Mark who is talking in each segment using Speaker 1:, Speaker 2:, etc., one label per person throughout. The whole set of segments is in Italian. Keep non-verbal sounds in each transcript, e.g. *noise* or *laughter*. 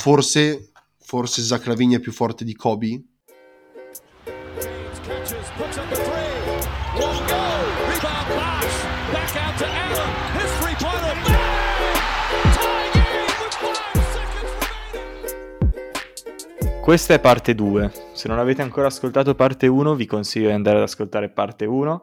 Speaker 1: forse, forse Zach Lavigne è più forte di Kobe?
Speaker 2: Questa è parte 2. Se non avete ancora ascoltato parte 1, vi consiglio di andare ad ascoltare parte 1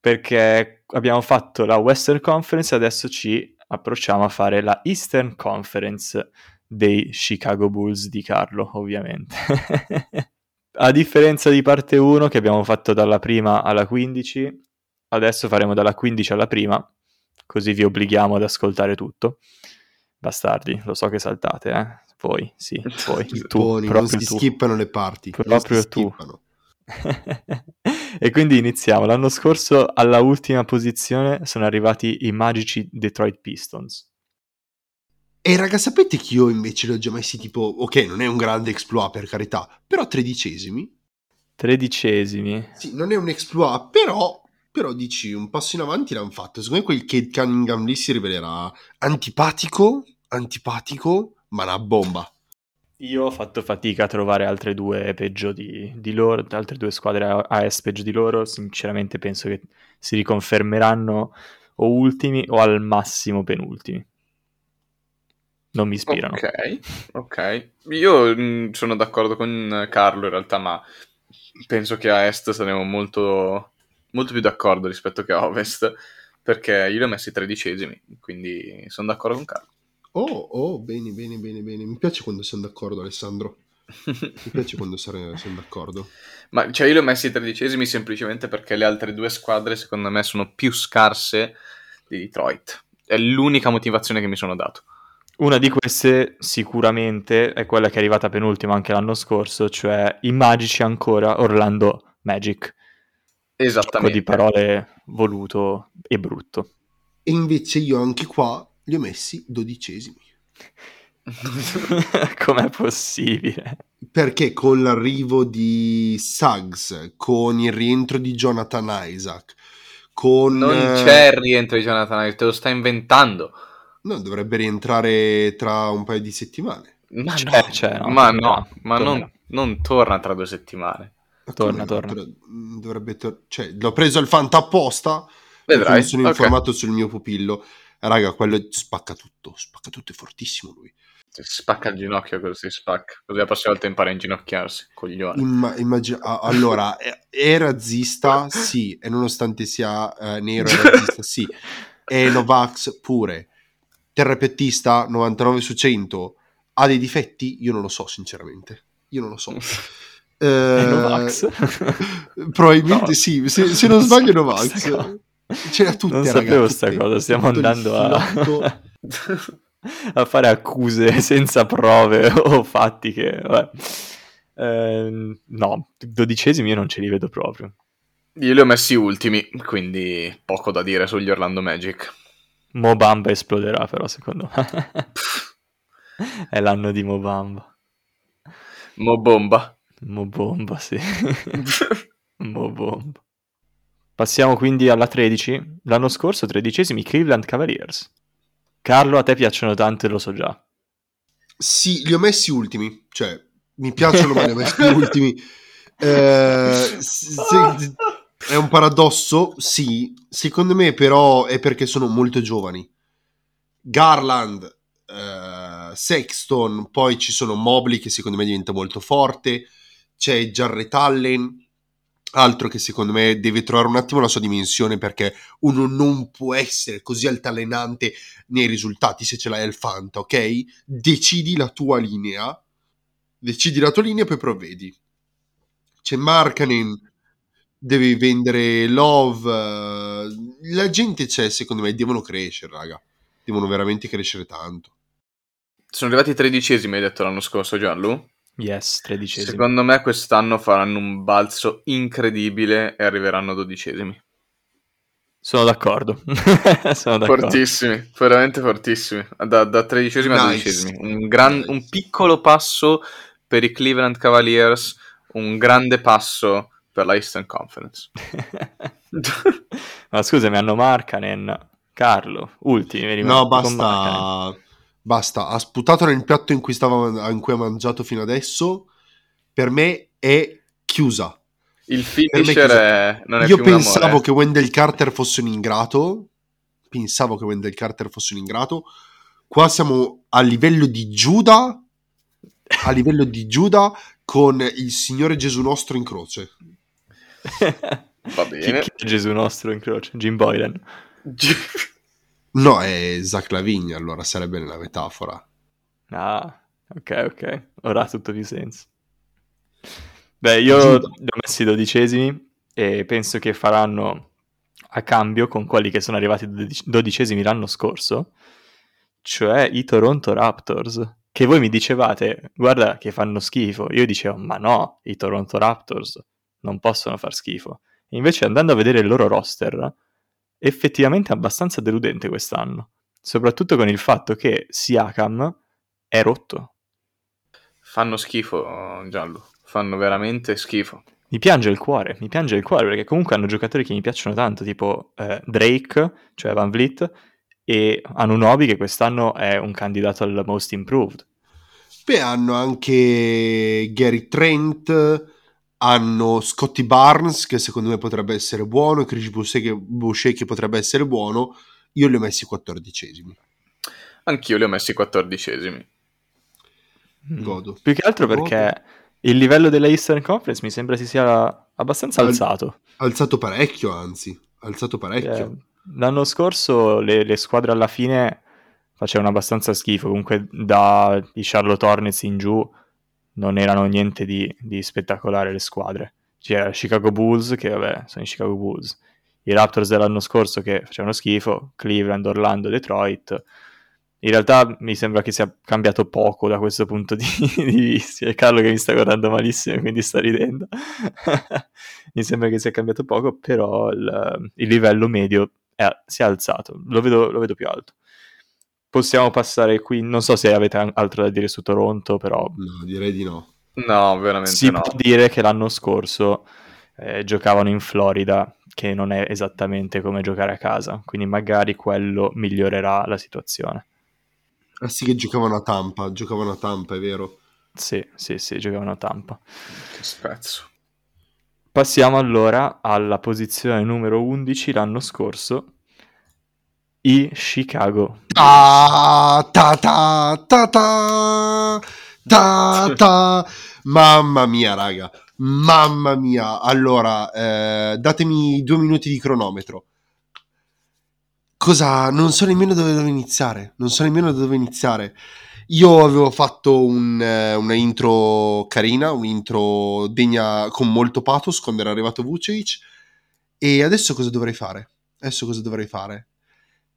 Speaker 2: perché abbiamo fatto la Western Conference e adesso ci approcciamo a fare la Eastern Conference dei Chicago Bulls di Carlo, ovviamente. *laughs* a differenza di parte 1 che abbiamo fatto dalla prima alla 15, adesso faremo dalla 15 alla prima, così vi obblighiamo ad ascoltare tutto. Bastardi, lo so che saltate, eh? Voi, sì, *laughs* voi, tu,
Speaker 1: non
Speaker 2: proprio
Speaker 1: si
Speaker 2: tu.
Speaker 1: skippano le parti. non *laughs*
Speaker 2: Proprio tu. e quindi iniziamo. L'anno scorso alla ultima posizione sono arrivati i magici Detroit Pistons.
Speaker 1: E raga, sapete che io invece li ho già messi tipo, ok, non è un grande exploit per carità, però tredicesimi?
Speaker 2: Tredicesimi.
Speaker 1: Sì, non è un exploit, però, però dici, un passo in avanti l'hanno fatto. Secondo me quel Kate Cunningham lì si rivelerà antipatico, antipatico, ma una bomba.
Speaker 2: Io ho fatto fatica a trovare altre due peggio di, di loro, altre due squadre a- AS peggio di loro. Sinceramente penso che si riconfermeranno o ultimi o al massimo penultimi. Non mi ispirano.
Speaker 3: Ok, ok. Io mh, sono d'accordo con Carlo in realtà, ma penso che a est saremo molto, molto più d'accordo rispetto che a ovest, perché io li ho messi tredicesimi, quindi sono d'accordo con Carlo.
Speaker 1: Oh, oh, bene, bene, bene, bene. Mi piace quando siamo d'accordo, Alessandro. Mi piace quando siamo d'accordo.
Speaker 3: Ma cioè io li ho messi tredicesimi semplicemente perché le altre due squadre secondo me sono più scarse di Detroit. È l'unica motivazione che mi sono dato.
Speaker 2: Una di queste sicuramente è quella che è arrivata penultima anche l'anno scorso, cioè i magici ancora Orlando Magic.
Speaker 3: Esattamente.
Speaker 2: di parole voluto e brutto.
Speaker 1: E invece io anche qua li ho messi dodicesimi. *laughs*
Speaker 2: Com'è possibile?
Speaker 1: Perché con l'arrivo di Suggs, con il rientro di Jonathan Isaac, con...
Speaker 3: Non
Speaker 1: eh,
Speaker 3: c'è il rientro di Jonathan Isaac, te lo stai inventando.
Speaker 1: No, dovrebbe rientrare tra un paio di settimane.
Speaker 3: Ma
Speaker 2: C'è,
Speaker 3: no,
Speaker 2: c'è, no,
Speaker 3: ma
Speaker 2: tornerà,
Speaker 3: no, ma non, non torna tra due settimane.
Speaker 1: Ma
Speaker 2: Torna, torna.
Speaker 1: Dovre- Dovrebbe tor- cioè, l'ho preso al Fanta apposta.
Speaker 3: Vedrai.
Speaker 1: mi sono
Speaker 3: ok.
Speaker 1: informato sul mio pupillo. Raga, quello spacca tutto, spacca tutto, è fortissimo lui.
Speaker 3: Si spacca il ginocchio così si spacca. Così la prossima volta impara a inginocchiarsi, coglione.
Speaker 1: Imma- ah, allora, *laughs* è, è razzista, sì, e nonostante sia eh, nero è razzista, sì. È Novax pure. Terrapiattista 99 su 100. Ha dei difetti? Io non lo so, sinceramente. Io non lo so. *laughs*
Speaker 2: È
Speaker 1: Eh,
Speaker 2: Novax? *laughs*
Speaker 1: probabilmente
Speaker 2: No.
Speaker 1: sì, se, se non sbaglio è
Speaker 2: Questa
Speaker 1: Novax. C'era tutte,
Speaker 2: Non sapevo
Speaker 1: tutte.
Speaker 2: sta cosa, stiamo andando a... *laughs* a fare accuse senza prove o fatti che... vabbè. Ehm, no, dodicesimi io non ce li vedo proprio.
Speaker 3: Io li ho messi ultimi, quindi poco da dire sugli Orlando Magic.
Speaker 2: Mobamba esploderà però secondo me. *laughs* È l'anno di Mobamba.
Speaker 3: Mo bomba.
Speaker 2: Mobomba, sì. *laughs* Mobomba. Passiamo quindi alla 13. L'anno scorso, tredicesimi, Cleveland Cavaliers. Carlo, a te piacciono tanto e lo so già.
Speaker 1: Sì, li ho messi ultimi, cioè mi piacciono ma li ho messi ultimi. *laughs* Eh, se- è un paradosso, sì. Secondo me però è perché sono molto giovani. Garland, eh, Sexton, poi ci sono Mobley che secondo me diventa molto forte, c'è Jarrett Allen, altro che secondo me deve trovare un attimo la sua dimensione perché uno non può essere così altalenante nei risultati se ce l'hai al Fanta, ok? Decidi la tua linea, decidi la tua linea e poi provvedi. C'è Markanen, devi vendere Love, eh, la gente c'è secondo me, devono crescere, raga. Devono veramente crescere tanto.
Speaker 3: Sono arrivati tredicesimi, hai detto l'anno scorso, Gianlu?
Speaker 2: Yes, tredicesimi.
Speaker 3: Secondo me quest'anno faranno un balzo incredibile e arriveranno dodicesimi.
Speaker 2: Sono d'accordo. *laughs* Sono d'accordo.
Speaker 3: Fortissimi, veramente fortissimi. Da, da tredicesimi a
Speaker 1: Nice.
Speaker 3: dodicesimi. Un, gran-
Speaker 1: Nice.
Speaker 3: un piccolo passo per i Cleveland Cavaliers, un grande passo per la Eastern Conference. *laughs*
Speaker 2: Ma scusami, hanno Markanen, Carlo, ultimi.
Speaker 1: No, basta. Basta, ha sputato nel piatto in cui, stava, in cui ha mangiato fino adesso. Per me è chiusa.
Speaker 3: Il finisher è- non è
Speaker 1: Io pensavo
Speaker 3: amore.
Speaker 1: che Wendell Carter fosse un ingrato. Pensavo che Wendell Carter fosse un ingrato. Qua siamo a livello di Giuda. A livello di Giuda con il Signore Gesù nostro in croce.
Speaker 3: Va
Speaker 2: Chi,
Speaker 3: bene.
Speaker 2: chi è Gesù nostro in croce? Jim Boylan. *laughs*
Speaker 1: No, è Zach Lavigne, allora sarebbe nella metafora.
Speaker 2: Ah, ok, ok. Ora ha tutto più senso. Beh, io li ho messi dodicesimi e penso che faranno a cambio con quelli che sono arrivati dodic- dodicesimi l'anno scorso, cioè i Toronto Raptors, che voi mi dicevate, guarda che fanno schifo. Io dicevo, ma no, i Toronto Raptors non possono far schifo. E invece andando a vedere il loro roster, effettivamente è abbastanza deludente quest'anno, soprattutto con il fatto che Siakam è rotto.
Speaker 3: Fanno schifo, Giallo. Fanno veramente schifo.
Speaker 2: Mi piange il cuore, mi piange il cuore perché comunque hanno giocatori che mi piacciono tanto, tipo eh, Drake, cioè Van Vliet, e Anunobi che quest'anno è un candidato al Most Improved.
Speaker 1: Beh, hanno anche Gary Trent, hanno Scotty Barnes che secondo me potrebbe essere buono, Chris Boucher che, Boucher che potrebbe essere buono. Io li ho messi quattordicesimi.
Speaker 3: Anch'io li ho messi quattordicesimi.
Speaker 2: Mm.
Speaker 1: Godo.
Speaker 2: Più che altro
Speaker 1: Godo.
Speaker 2: perché il livello della Eastern Conference mi sembra si sia abbastanza
Speaker 1: Al-
Speaker 2: alzato.
Speaker 1: Alzato parecchio, anzi. Alzato parecchio.
Speaker 2: Eh, l'anno scorso le, le squadre alla fine facevano abbastanza schifo, comunque da i Charlotte Hornets in giù non erano niente di, di spettacolare le squadre. C'era Chicago Bulls, che vabbè, sono i Chicago Bulls, i Raptors dell'anno scorso che facevano schifo, Cleveland, Orlando, Detroit. In realtà mi sembra che sia cambiato poco da questo punto *laughs* di, di vista. È Carlo che mi sta guardando malissimo, quindi sta ridendo. *laughs* mi sembra che sia cambiato poco, però il, il livello medio è- si è alzato. Lo vedo, lo vedo più alto. Possiamo passare qui. Non so se avete altro da dire su Toronto, però
Speaker 1: No, direi di no.
Speaker 3: No, veramente
Speaker 2: si
Speaker 3: no.
Speaker 2: può dire che l'anno scorso eh, giocavano in Florida, che non è esattamente come giocare a casa, quindi magari quello migliorerà la situazione.
Speaker 1: Ah sì che giocavano a Tampa, giocavano a Tampa, è vero.
Speaker 2: Sì, sì, sì, giocavano a Tampa.
Speaker 3: Che spezzo.
Speaker 2: Passiamo allora alla posizione numero 11 l'anno scorso, i Chicago.
Speaker 1: Ta ta ta ta ta ta Mamma mia, raga. Mamma mia. Allora, eh, datemi due minuti di cronometro. Cosa? Non so nemmeno dove devo iniziare. Non so nemmeno da dove iniziare. Io avevo fatto un, eh, una intro carina, un'intro degna con molto pathos quando era arrivato Vucevic. E adesso cosa dovrei fare? Adesso cosa dovrei fare?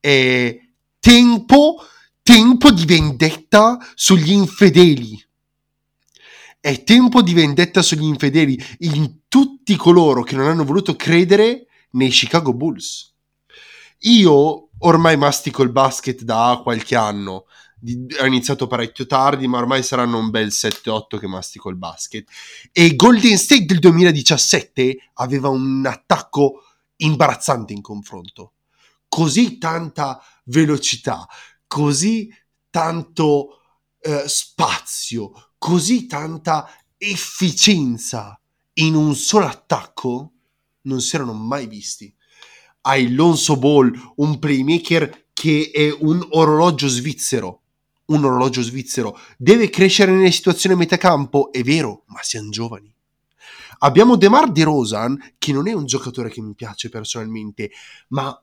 Speaker 1: È tempo, tempo di vendetta sugli infedeli. È tempo di vendetta sugli infedeli in tutti coloro che non hanno voluto credere nei Chicago Bulls. Io ormai mastico il basket da qualche anno. Ho iniziato parecchio tardi, ma ormai saranno un bel 7-8 che mastico il basket. E Golden State del 2017 aveva un attacco imbarazzante in confronto. Così tanta velocità, così tanto eh, spazio, così tanta efficienza in un solo attacco non si erano mai visti. Hai Lonzo Ball, un playmaker che è un orologio svizzero. Un orologio svizzero deve crescere nelle situazioni a metà campo, è vero, ma siamo giovani. Abbiamo DeMar DeRozan, che non è un giocatore che mi piace personalmente, ma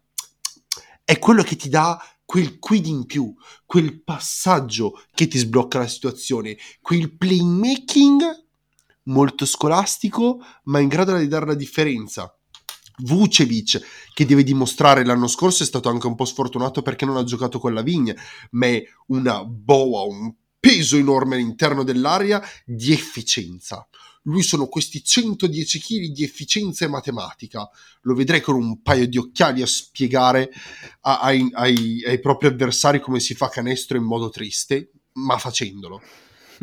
Speaker 1: è quello che ti dà quel quid in più, quel passaggio che ti sblocca la situazione, quel playmaking molto scolastico, ma in grado di dare la differenza. Vucevic, che deve dimostrare l'anno scorso, è stato anche un po' sfortunato perché non ha giocato con la Vigna, ma è una boa, un peso enorme all'interno dell'area di efficienza. Lui sono questi 110 kg di efficienza e matematica. Lo vedrei con un paio di occhiali a spiegare a- ai, ai- ai propri avversari come si fa canestro in modo triste, ma facendolo.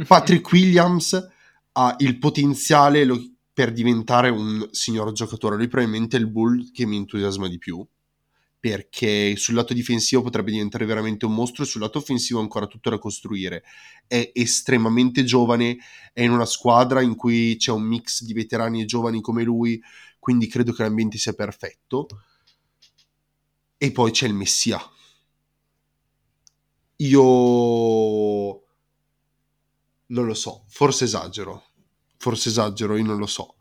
Speaker 1: Patrick *laughs* Williams ha il potenziale lo- per diventare un signor giocatore. Lui probabilmente è il bull che mi entusiasma di più. Perché sul lato difensivo potrebbe diventare veramente un mostro e sul lato offensivo ancora tutto da costruire. È estremamente giovane, è in una squadra in cui c'è un mix di veterani e giovani come lui, quindi credo che l'ambiente sia perfetto. E poi c'è il Messia. Io non lo so, forse esagero, forse esagero, io non lo so.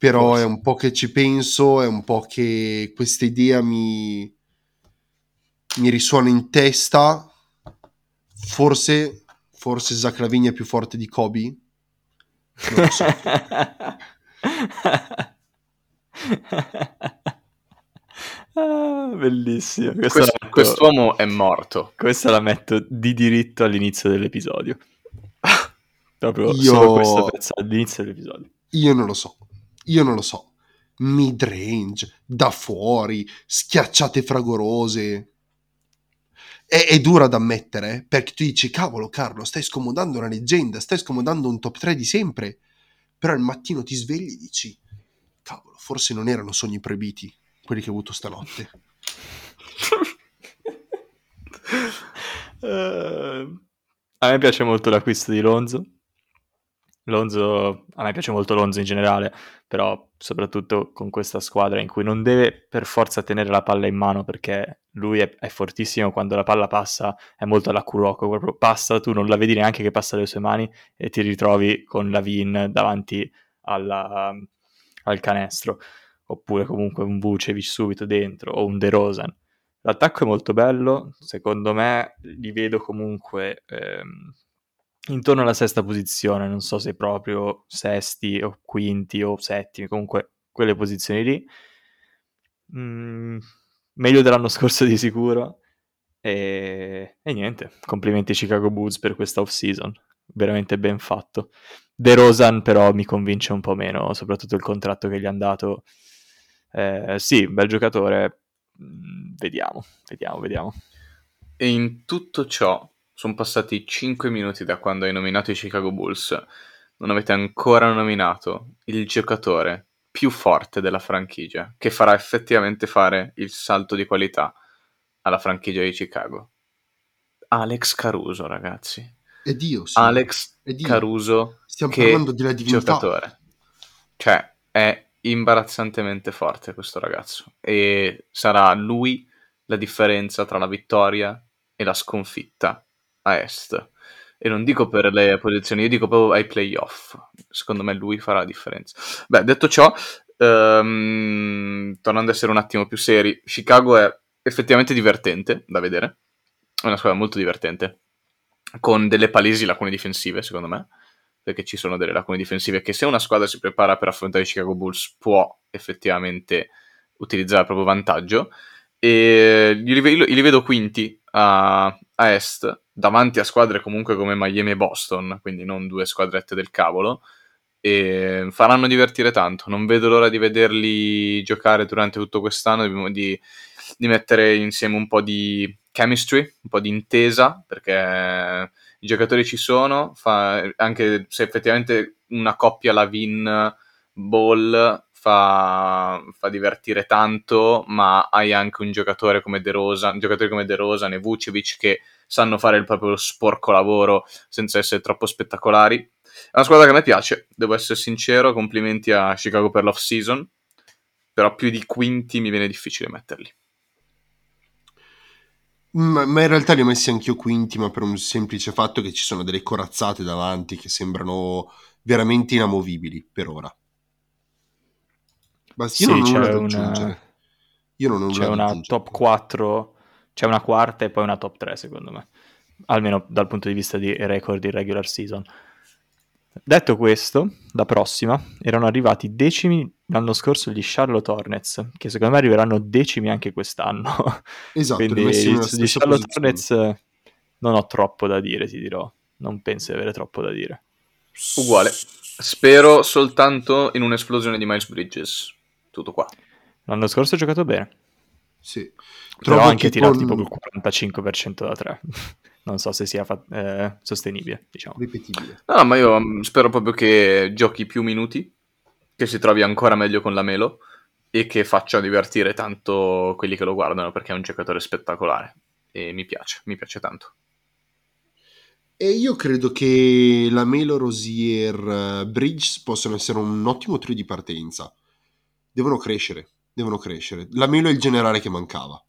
Speaker 1: Però
Speaker 2: Forse.
Speaker 1: è un po' che ci penso, è un po' che questa idea mi, mi risuona in testa. Forse, forse Zach Lavigna è più forte di Kobe? Non lo so.
Speaker 2: Ah, bellissimo.
Speaker 3: Questo- quest'uomo è morto.
Speaker 2: questa la metto di diritto all'inizio dell'episodio. *laughs* Proprio
Speaker 1: Io-
Speaker 2: solo questo pezzo all'inizio dell'episodio.
Speaker 1: Io non lo so, io non lo so. Mid range, da fuori, schiacciate fragorose. È, è dura da ammettere, eh, perché tu dici, cavolo Carlo, stai scomodando una leggenda, stai scomodando un top 3 di sempre. Però al mattino ti svegli e dici, cavolo, forse non erano sogni proibiti quelli che ho avuto stanotte. *laughs*
Speaker 2: Eh, a me piace molto l'acquisto di Lonzo. Lonzo, a me piace molto Lonzo in generale, però soprattutto con questa squadra in cui non deve per forza tenere la palla in mano perché lui è, è fortissimo quando la palla passa, è molto alla Kuroko, proprio passa, tu non la vedi neanche che passa dalle sue mani e ti ritrovi con la Vin davanti alla- al canestro, oppure comunque un Vucevic subito dentro o un De Rosan. L'attacco è molto bello, secondo me li vedo comunque ehm, intorno alla sesta posizione, non so se proprio sesti o quinti o settimi, comunque quelle posizioni lì. Mm, meglio dell'anno *laughs* scorso di sicuro. E, e niente, complimenti Chicago Bulls per questa off-season, veramente ben fatto. De Rosan però mi convince un po' meno, soprattutto il contratto che gli hanno dato. Eh, sì, bel giocatore, Mm, vediamo, vediamo, vediamo.
Speaker 3: E in tutto ciò sono passati 5 minuti da quando hai nominato i Chicago Bulls. Non avete ancora nominato il giocatore più forte della franchigia, che farà effettivamente fare il salto di qualità alla franchigia di Chicago. Alex Caruso, ragazzi.
Speaker 1: E Dio, sì.
Speaker 3: Alex
Speaker 1: È Dio.
Speaker 3: Caruso,
Speaker 1: Stiamo parlando della divinità.
Speaker 3: giocatore. Cioè, è imbarazzantemente forte questo ragazzo. E sarà lui la differenza tra la vittoria e la sconfitta a est. E non dico per le posizioni, io dico proprio ai playoff. Secondo me lui farà la differenza. Beh, detto ciò, ehm, tornando ad essere un attimo più seri, Chicago è effettivamente divertente da vedere. È una squadra molto divertente. Con delle palesi lacune difensive, secondo me. Perché ci sono delle lacune difensive che se una squadra si prepara per affrontare i Chicago Bulls può effettivamente utilizzare a proprio vantaggio. E li, ve- li vedo quinti a, a est, davanti a squadre comunque come Miami e Boston, quindi non due squadrette del cavolo. E faranno divertire tanto. Non vedo l'ora di vederli giocare durante tutto quest'anno, di, di, mettere insieme un po' di chemistry, un po' di intesa, perché i giocatori ci sono, fa, anche se effettivamente una coppia la Vin Ball fa, fa divertire tanto, ma hai anche un giocatore come De Rosa, giocatori come De Rosa e Vucevic che sanno fare il proprio sporco lavoro senza essere troppo spettacolari. È una squadra che a me piace, devo essere sincero, complimenti a Chicago per l'off season, però più di quinti mi viene difficile metterli.
Speaker 1: Ma, ma in realtà li ho messi anch'io quinti, ma per un semplice fatto che ci sono delle corazzate davanti che sembrano veramente inamovibili per ora. Ma io
Speaker 2: Sì,
Speaker 1: non ho nulla
Speaker 2: c'è
Speaker 1: da
Speaker 2: una-
Speaker 1: aggiungere. Io non ho nulla
Speaker 2: C'è
Speaker 1: da
Speaker 2: una
Speaker 1: aggiungere.
Speaker 2: top 4, c'è una quarta e poi una top 3 secondo me, almeno dal punto di vista di record di regular season. Detto questo, la prossima, erano arrivati decimi l'anno scorso gli Charlotte Hornets, che secondo me arriveranno decimi anche quest'anno. *laughs*
Speaker 1: Esatto,
Speaker 2: Quindi di Charlotte
Speaker 1: posizione.
Speaker 2: Hornets non ho troppo da dire, ti dirò. Non penso di avere troppo da dire.
Speaker 3: Uguale. Spero soltanto in un'esplosione di Miles Bridges. Tutto qua.
Speaker 2: L'anno scorso ho giocato bene,
Speaker 1: Sì.
Speaker 2: però
Speaker 1: Trovo
Speaker 2: anche
Speaker 1: che
Speaker 2: tirato
Speaker 1: con-
Speaker 2: tipo il 45% da 3. *laughs* non so se sia fa- eh, sostenibile, diciamo.
Speaker 1: ripetibile.
Speaker 3: No, ma io mm, spero proprio che giochi più minuti, che si trovi ancora meglio con la Melo e che faccia divertire tanto quelli che lo guardano perché è un giocatore spettacolare e mi piace, mi piace tanto.
Speaker 1: E io credo che la Melo Rosier Bridges possano essere un ottimo trio di partenza. Devono crescere, devono crescere. La Melo è il generale che mancava.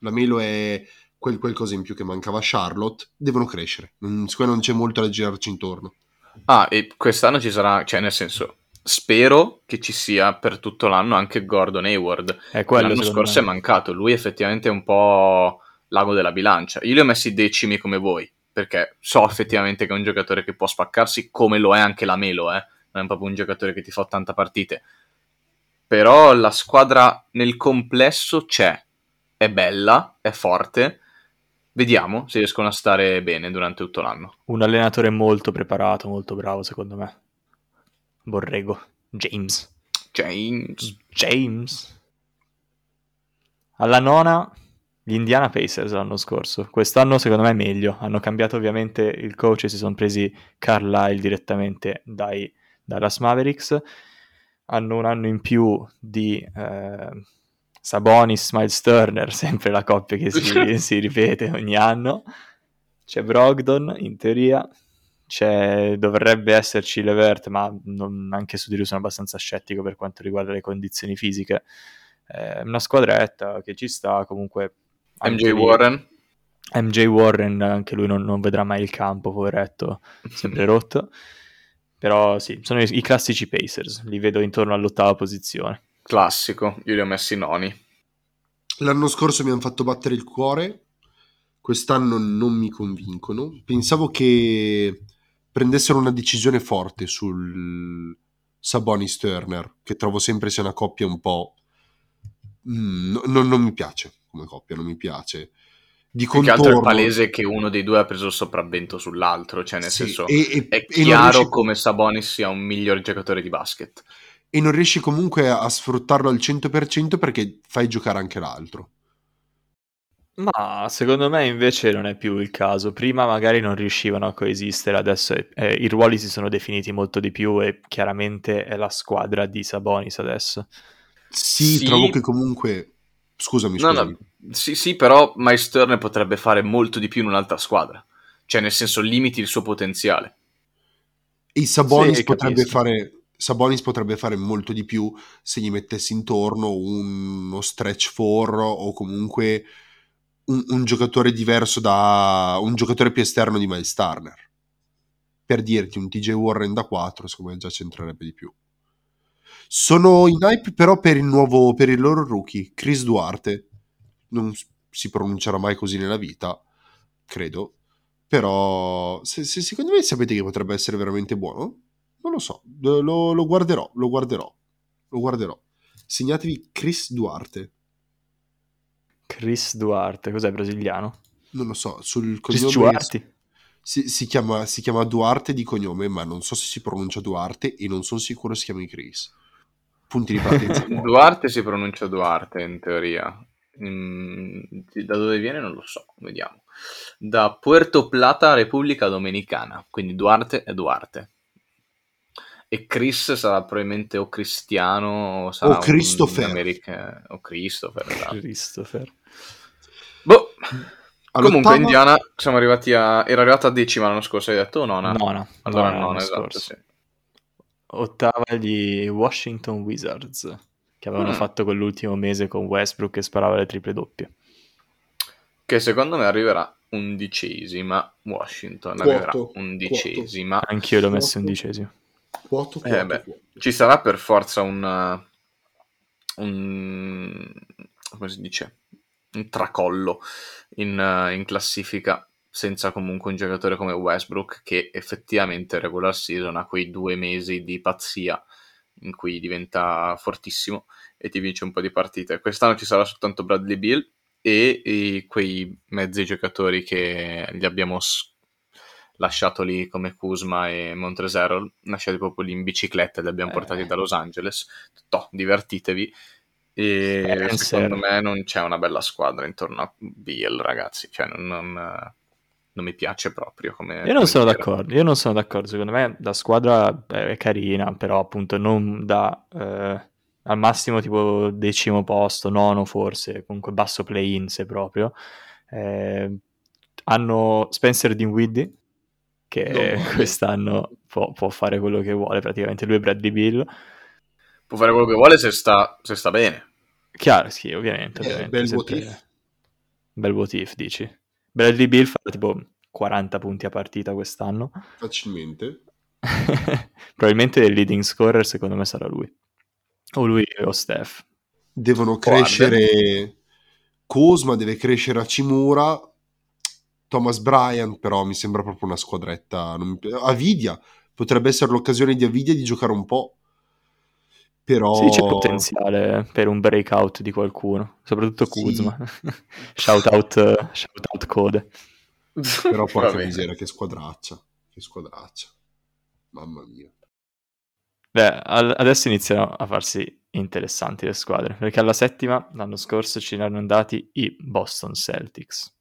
Speaker 1: La Melo è quel qualcosa in più che mancava a Charlotte. Devono crescere. Non, secondo me non c'è molto da girarci intorno.
Speaker 3: Ah, e quest'anno ci sarà, cioè nel senso, spero che ci sia per tutto l'anno anche Gordon Hayward.
Speaker 2: È quello,
Speaker 3: L'anno scorso
Speaker 2: me.
Speaker 3: è mancato, lui effettivamente è un po' l'ago della bilancia. Io li ho messi decimi come voi, perché so effettivamente che è un giocatore che può spaccarsi, come lo è anche la Melo, eh. Non è proprio un giocatore che ti fa 80 partite. Però la squadra nel complesso c'è, è bella, è forte. Vediamo se riescono a stare bene durante tutto l'anno.
Speaker 2: Un allenatore molto preparato, molto bravo secondo me. Borrego. James.
Speaker 3: James.
Speaker 2: James. Alla nona, gli Indiana Pacers l'anno scorso. Quest'anno secondo me è meglio. Hanno cambiato ovviamente il coach e si sono presi Carlisle direttamente dai Dallas Mavericks. Hanno un anno in più di eh, Sabonis, Miles Turner, *laughs* sempre la coppia che si, *laughs* si ripete ogni anno. C'è Brogdon, in teoria. C'è, dovrebbe esserci Levert, ma non- anche su di lui sono abbastanza scettico per quanto riguarda le condizioni fisiche. È una squadretta che ci sta comunque.
Speaker 3: MJ Warren.
Speaker 2: MJ Warren, anche lui non, non vedrà mai il campo, poveretto, *laughs* sempre rotto. Però sì, sono i, i classici Pacers, li vedo intorno all'ottava posizione.
Speaker 3: Classico, io li ho messi noni.
Speaker 1: L'anno scorso mi hanno fatto battere il cuore, quest'anno non mi convincono. Pensavo che prendessero una decisione forte sul Sabonis Turner, che trovo sempre sia una coppia un po'. Mm, no- non, non mi piace come coppia, non mi piace. Di
Speaker 3: Più che altro è
Speaker 1: contorno-
Speaker 3: palese che uno dei due ha preso il sopravvento sull'altro, cioè nel
Speaker 1: Sì,
Speaker 3: senso
Speaker 1: e- e-
Speaker 3: è chiaro
Speaker 1: riesci-
Speaker 3: come Sabonis sia un miglior giocatore di basket.
Speaker 1: e non riesci comunque a sfruttarlo al 100% perché fai giocare anche l'altro.
Speaker 2: Ma secondo me invece non è più il caso. Prima magari non riuscivano a coesistere, adesso è- eh, i ruoli si sono definiti molto di più e chiaramente è la squadra di Sabonis adesso.
Speaker 1: Sì,
Speaker 3: Sì.
Speaker 1: trovo che comunque. Scusami,
Speaker 3: No,
Speaker 1: scusami.
Speaker 3: no, sì, sì, però Miles Turner potrebbe fare molto di più in un'altra squadra. Cioè, nel senso, limiti il suo potenziale.
Speaker 1: E Sabonis,
Speaker 2: Sì,
Speaker 1: potrebbe fare, Sabonis potrebbe fare molto di più se gli mettessi intorno uno stretch 4 o comunque un, un giocatore diverso da un giocatore più esterno di Miles Turner. Per dirti, un TJ Warren da 4, secondo me già c'entrerebbe di più. Sono in hype però per il nuovo, per il loro rookie, Chris Duarte. Non si pronuncerà mai così nella vita, credo. Però se, se- secondo me sapete che potrebbe essere veramente buono, non lo so, lo, lo guarderò, lo guarderò, lo guarderò. Segnatevi Chris Duarte,
Speaker 2: Chris Duarte, cos'è brasiliano?
Speaker 1: non lo so, sul
Speaker 2: Chris
Speaker 1: cognome
Speaker 2: Duarte?
Speaker 1: si, si chiama, si chiama Duarte di cognome, ma non so se si pronuncia Duarte e non sono sicuro si chiami Chris. Punti di partenza. *laughs*
Speaker 3: Duarte si pronuncia Duarte, in teoria. Mm, da dove viene non lo so, vediamo. Da Puerto Plata, Repubblica Dominicana. Quindi Duarte è Duarte. E Chris sarà probabilmente o cristiano o sarà
Speaker 1: O Christopher.
Speaker 3: un america- o Christopher. esatto.
Speaker 2: Christopher.
Speaker 3: Boh. Comunque, Indiana, siamo arrivati a. Era arrivata a decima l'anno scorso, hai detto o nona?
Speaker 2: Nona.
Speaker 3: Allora,
Speaker 2: Nona
Speaker 3: nona, esatto.
Speaker 2: scorso.
Speaker 3: Sì.
Speaker 2: Ottava gli Washington Wizards, che avevano
Speaker 3: Mm.
Speaker 2: fatto quell'ultimo mese con Westbrook che sparava le triple doppie.
Speaker 3: Che secondo me arriverà undicesima. Washington
Speaker 1: Quoto,
Speaker 3: arriverà undicesima.
Speaker 2: Anch'io l'ho messo
Speaker 1: Quattro.
Speaker 2: undicesimo.
Speaker 1: Quoto,
Speaker 3: Eh,
Speaker 1: quoto,
Speaker 3: beh,
Speaker 1: quoto.
Speaker 3: Ci sarà per forza un. uh, un come si dice? Un tracollo in, uh, in classifica senza comunque un giocatore come Westbrook che effettivamente regular season ha quei due mesi di pazzia in cui diventa fortissimo e ti vince un po' di partite. Quest'anno ci sarà soltanto Bradley Bill e, e quei mezzi giocatori che gli abbiamo s- lasciato lì come Kuzma e Montrezero, lasciati proprio lì in bicicletta, li abbiamo
Speaker 2: Eh.
Speaker 3: portati da Los Angeles. Toh, divertitevi. E
Speaker 2: Spencer.
Speaker 3: secondo me non c'è una bella squadra intorno a Bill, ragazzi. Cioè, non, non, non mi piace proprio come.
Speaker 2: Io non sono d'accordo, io non sono d'accordo, secondo me la squadra è carina, però appunto non da eh, al massimo tipo decimo posto, nono forse, comunque basso play-in se proprio. Eh, hanno Spencer Dinwiddie, che
Speaker 1: Non male.
Speaker 2: quest'anno può, può fare quello che vuole, praticamente lui è Bradley Bill.
Speaker 3: Può fare quello che vuole se sta, se sta bene.
Speaker 2: Chiaro, sì, ovviamente.
Speaker 1: Eh,
Speaker 2: ovviamente
Speaker 1: bel
Speaker 2: sempre-
Speaker 1: what if.
Speaker 2: Bel what if, dici. Bradley Bill fa tipo 40 punti a partita quest'anno.
Speaker 1: Facilmente. *laughs*
Speaker 2: Probabilmente il leading scorer secondo me sarà lui. O lui o Steph.
Speaker 1: Devono
Speaker 3: Guarda.
Speaker 1: crescere Cosma, deve crescere Hachimura, Thomas Bryant, però mi sembra proprio una squadretta. non mi Avidia, potrebbe essere l'occasione di Avidia di giocare un po'. Però...
Speaker 2: Sì, c'è potenziale per un breakout di qualcuno, soprattutto
Speaker 1: Sì.
Speaker 2: Kuzma. *laughs* shout out, shout out Code.
Speaker 1: Però *laughs* porca miseria, che squadraccia. Che squadraccia. Mamma mia.
Speaker 2: Beh, al- adesso iniziano a farsi interessanti le squadre, perché alla settima l'anno scorso ci erano andati i Boston Celtics.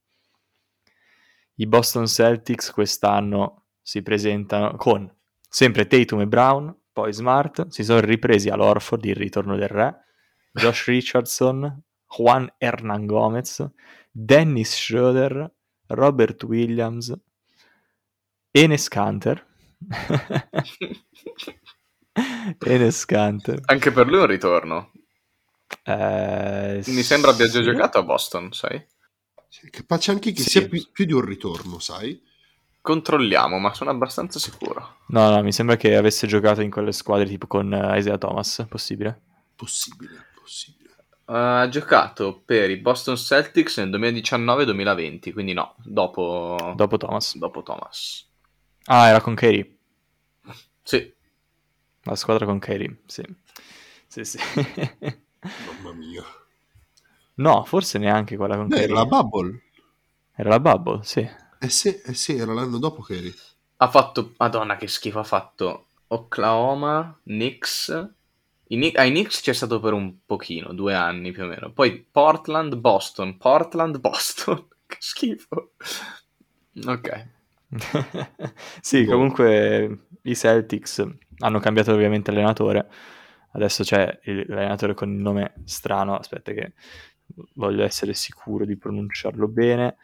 Speaker 2: I Boston Celtics quest'anno si presentano con sempre Tatum e Brown, poi Smart, si sono ripresi all'Orford, il ritorno del re, Josh Richardson, Juan Hernan Gomez, Dennis Schroeder, Robert Williams, Enes Kanter. *laughs* Enes Kanter.
Speaker 3: Anche per lui un ritorno.
Speaker 2: Eh,
Speaker 3: Mi sembra abbia già
Speaker 2: sì.
Speaker 3: giocato a Boston, sai?
Speaker 1: Sì, Capace anche che
Speaker 2: Sì.
Speaker 1: sia più, più di un ritorno, sai?
Speaker 3: Controlliamo, ma sono abbastanza sicuro.
Speaker 2: No, no, mi sembra che avesse giocato in quelle squadre tipo con eh, Isaiah Thomas, possibile?
Speaker 1: Possibile, possibile.
Speaker 3: Uh, ha giocato per i Boston Celtics nel 2019-2020, quindi no, dopo,
Speaker 2: Dopo Thomas.
Speaker 3: dopo Thomas.
Speaker 2: Ah, era con Katie.
Speaker 3: Sì,
Speaker 2: La squadra con Katie, sì. Sì, sì.
Speaker 1: Mamma mia.
Speaker 2: no, forse neanche quella con
Speaker 1: Beh,
Speaker 2: Katie.
Speaker 1: era la Bubble.
Speaker 2: Era la Bubble, sì.
Speaker 1: Eh sì, eh sì, era l'anno dopo che eri.
Speaker 3: ha fatto, madonna che schifo, ha fatto Oklahoma, Knicks. I ai Knicks c'è stato per un pochino, due anni più o meno. Poi Portland, Boston, Portland, *laughs* Boston. che schifo. Ok. *laughs*
Speaker 2: sì,
Speaker 1: Boh.
Speaker 2: comunque i Celtics hanno cambiato ovviamente allenatore. Adesso c'è l'allenatore con il nome strano. Aspetta, che voglio essere sicuro di pronunciarlo bene.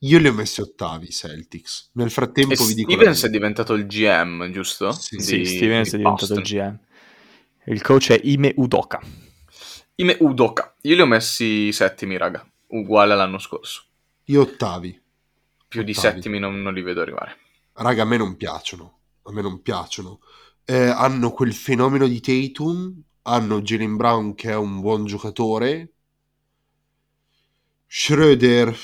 Speaker 1: Io li ho messi ottavi, i Celtics. Nel frattempo
Speaker 3: E
Speaker 1: vi dico...
Speaker 3: Stevens è diventato il GM, giusto?
Speaker 1: Sì,
Speaker 2: Sì,
Speaker 3: Di-
Speaker 2: Stevens
Speaker 3: di
Speaker 2: è diventato
Speaker 3: Boston.
Speaker 2: il GM. Il coach è Ime Udoka.
Speaker 3: Ime Udoka. Io li ho messi settimi, raga. Uguale all'anno scorso.
Speaker 1: Io ottavi.
Speaker 3: Più di
Speaker 1: Ottavi.
Speaker 3: settimi non, non li vedo arrivare.
Speaker 1: Raga, a me non piacciono. A me non piacciono. Eh, hanno quel fenomeno di Tatum. Hanno Jalen Brown che è un buon giocatore. Schroeder.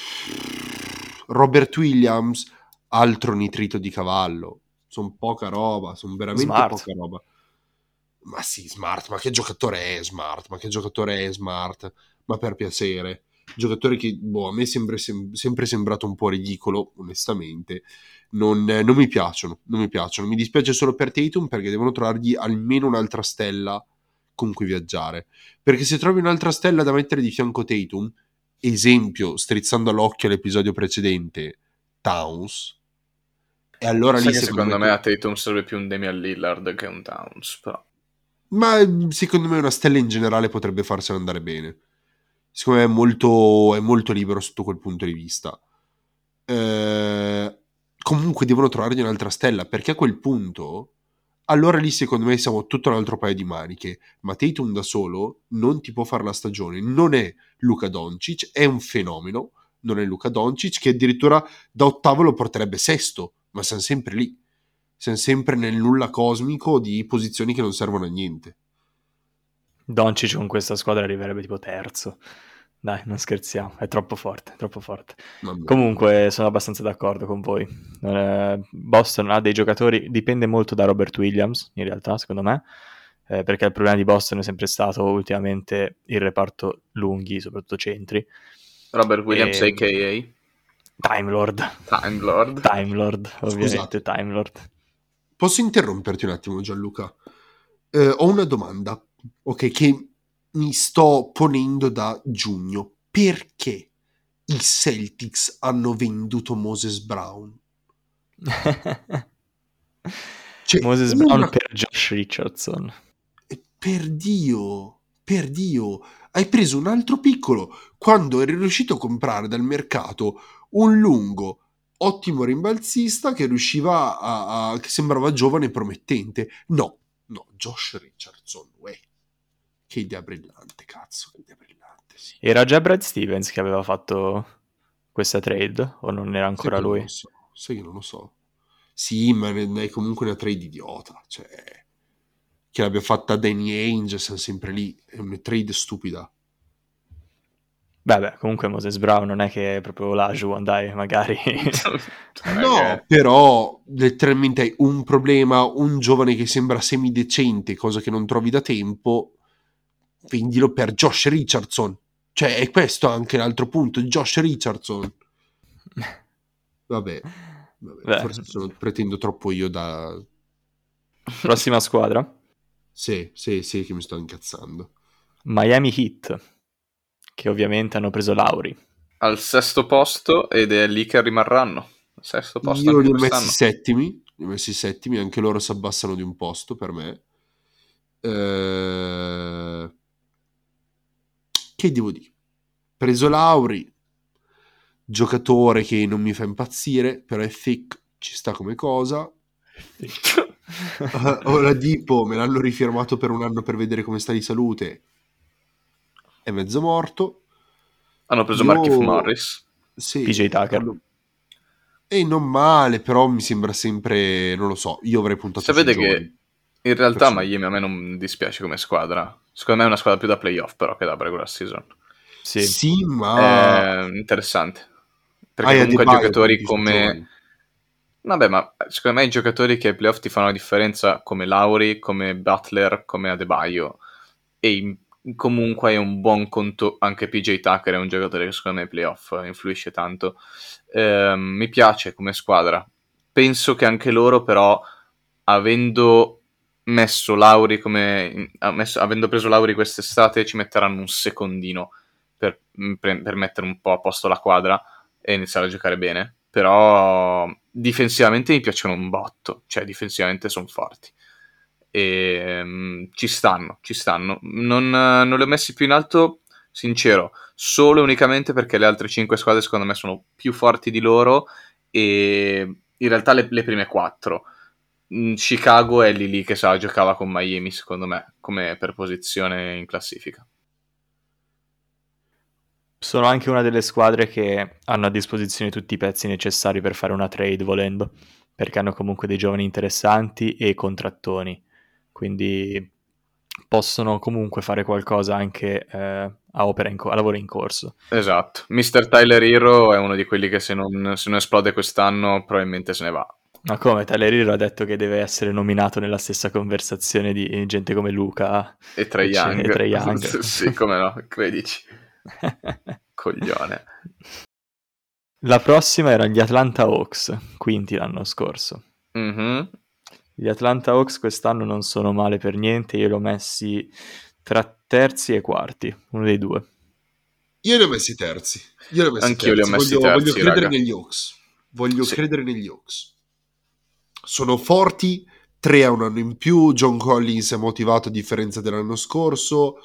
Speaker 1: Robert Williams. Altro nitrito di cavallo. Sono poca roba. Sono veramente
Speaker 2: Smart.
Speaker 1: poca roba. Ma sì, Smart. Ma che giocatore è Smart? Ma che giocatore è Smart? Ma per piacere. Giocatore che boh, a me è sempre, sem- sempre sembrato un po' ridicolo, onestamente non, eh, non mi piacciono, non mi piacciono. Mi dispiace solo per Tatum perché devono trovargli almeno un'altra stella con cui viaggiare. Perché se trovi un'altra stella da mettere di fianco Tatum, esempio, strizzando l'occhio all'episodio precedente, Towns, e allora
Speaker 3: Sai
Speaker 1: lì secondo,
Speaker 3: secondo me
Speaker 1: me...
Speaker 3: a Tatum serve più un Damian Lillard che un Towns, però.
Speaker 1: Ma eh, secondo me una stella in generale potrebbe farsene andare bene. Secondo me è molto, è molto libero sotto quel punto di vista. Eh, comunque devono trovargli un'altra stella perché a quel punto allora lì secondo me siamo tutto un altro paio di maniche. Ma Tatum da solo non ti può fare la stagione. Non è Luca Doncic è un fenomeno. Non è Luca Doncic che addirittura da ottavo lo porterebbe sesto. Ma siamo sempre lì. Siamo sempre nel nulla cosmico di posizioni che non servono a niente.
Speaker 2: Doncic con questa squadra arriverebbe tipo terzo. Dai, non scherziamo, è troppo forte, troppo forte. Comunque sono abbastanza d'accordo con voi. Eh, Boston ha dei giocatori, dipende molto da Robert Williams, in realtà, secondo me, eh, perché il problema di Boston è sempre stato ultimamente il reparto lunghi, soprattutto centri.
Speaker 3: Robert Williams,
Speaker 2: E-
Speaker 3: a.k.a.
Speaker 2: Time Lord,
Speaker 3: Time Lord.
Speaker 2: Time Lord, ovviamente,
Speaker 1: Scusate.
Speaker 2: Time Lord.
Speaker 1: Posso interromperti un attimo, Gianluca? Eh, ho una domanda, ok, che mi sto ponendo da giugno. Perché i Celtics hanno venduto Moses Brown? *laughs* Cioè,
Speaker 2: Moses
Speaker 1: una-
Speaker 2: Brown per Josh Richardson.
Speaker 1: per Dio, per Dio, hai preso un altro piccolo quando eri riuscito a comprare dal mercato un lungo ottimo rimbalzista che riusciva a, a- che sembrava giovane e promettente. No, no, Josh Richardson, uè. Che idea brillante, cazzo, che idea brillante, sì.
Speaker 2: Era già Brad Stevens che aveva fatto questa trade o non era
Speaker 1: Sai
Speaker 2: ancora
Speaker 1: non
Speaker 2: lui?
Speaker 1: lo so, sai che non lo so. Sì, ma ne- è comunque una trade idiota, cioè che l'abbia fatta Danny Ainge, siamo sempre lì, è una trade stupida.
Speaker 2: Beh, beh, comunque Moses Brown non è che è proprio l'Ajuan, dai, magari.
Speaker 3: Non *laughs*
Speaker 1: No, però letteralmente hai un problema, un giovane che sembra semidecente, cosa che non trovi da tempo, vendilo per Josh Richardson. Cioè, è questo anche l'altro punto, Josh Richardson. Vabbè, vabbè, forse sono- pretendo troppo io da...
Speaker 2: Prossima squadra,
Speaker 1: Sì, sì, sì, che mi sto incazzando.
Speaker 2: Miami Heat, che ovviamente hanno preso Lauri.
Speaker 3: al sesto posto ed è lì che rimarranno. Sesto posto
Speaker 1: Io li ho messi settimi, li ho messi settimi, anche loro si abbassano di un posto per me. Eh, Che devo dire? Preso Lauri, giocatore che non mi fa impazzire, però è thick, ci sta come cosa. Eh, *laughs* Ora Dipo me l'hanno rifirmato per un anno per vedere come sta di salute. È mezzo morto.
Speaker 3: Hanno preso
Speaker 1: Io-
Speaker 3: Markif Morris.
Speaker 1: Sì,
Speaker 2: PJ Tucker.
Speaker 1: hanno- E non male, però mi sembra sempre, non lo so, io avrei puntato giovani.
Speaker 3: che in realtà
Speaker 1: Perciò-
Speaker 3: Miami a me non dispiace come squadra. Secondo me è una squadra più da playoff però che da regular season.
Speaker 2: Sì.
Speaker 1: Sì, ma
Speaker 3: È interessante. Perché
Speaker 1: hai
Speaker 3: comunque giocatori come... Vabbè, ma secondo me i giocatori che ai playoff ti fanno la differenza come Lauri, come Butler, come Adebayo e in- comunque hai un buon conto, anche PJ Tucker è un giocatore che secondo me ai playoff influisce tanto. Ehm, mi piace come squadra. Penso che anche loro però, avendo messo Lauri come... messo- avendo preso Lauri quest'estate, ci metteranno un secondino per, per- per mettere un po' a posto la quadra e iniziare a giocare bene. Però difensivamente mi piacciono un botto, cioè difensivamente sono forti. E mm, ci stanno, ci stanno. Non, non li ho messi più in alto, sincero, solo e unicamente perché le altre 5 squadre secondo me sono più forti di loro e in realtà le, le prime 4. Chicago è lì lì che sa, giocava con Miami secondo me, come per posizione in classifica.
Speaker 2: Sono anche una delle squadre che hanno a disposizione tutti i pezzi necessari per fare una trade volendo, perché hanno comunque dei giovani interessanti e contrattoni, quindi possono comunque fare qualcosa anche eh, a, opera in co- a lavoro in corso.
Speaker 3: Esatto, Mr. Tyler Hero è uno di quelli che se non, se non esplode quest'anno probabilmente se ne va.
Speaker 2: Ma come Tyler Hero ha detto che deve essere nominato nella stessa conversazione di gente come Luca
Speaker 3: E Trae
Speaker 2: E
Speaker 3: Young.
Speaker 2: e Trae *laughs* Young.
Speaker 3: sì, come no, credici. *laughs* Coglione.
Speaker 2: La prossima erano gli Atlanta Hawks, quinti l'anno scorso.
Speaker 3: Mhm.
Speaker 2: Gli Atlanta Hawks quest'anno non sono male per niente, io li ho messi tra terzi e quarti, uno dei due.
Speaker 1: Io li ho messi terzi. Io li ho messi
Speaker 3: Anch'io li ho
Speaker 1: terzi.
Speaker 3: messi
Speaker 1: voglio,
Speaker 3: terzi,
Speaker 1: voglio credere
Speaker 3: raga.
Speaker 1: negli Hawks. Voglio
Speaker 3: Sì.
Speaker 1: credere negli Hawks. Sono forti, tre a un anno in più. John Collins è motivato a differenza dell'anno scorso.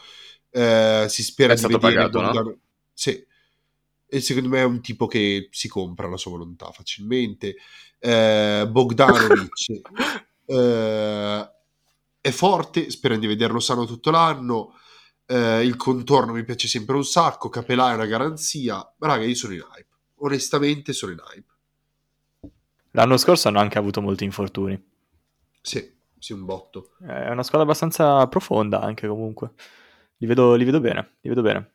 Speaker 1: Eh, si spera
Speaker 3: È
Speaker 1: di
Speaker 3: stato
Speaker 1: vedere
Speaker 3: pagato, no?
Speaker 1: Bogdan- Sì. E secondo me è un tipo che si compra la sua volontà facilmente. Eh, Bogdanovic *laughs* eh, è forte, spero di vederlo sano tutto l'anno. Eh, il contorno mi piace sempre un sacco. Capelà è una garanzia. Raga, io sono in hype. Onestamente, sono in hype.
Speaker 2: L'anno scorso hanno anche avuto molti infortuni.
Speaker 1: Sì, sì, un botto.
Speaker 2: È una squadra abbastanza profonda anche comunque. Li vedo, li vedo bene, li vedo bene.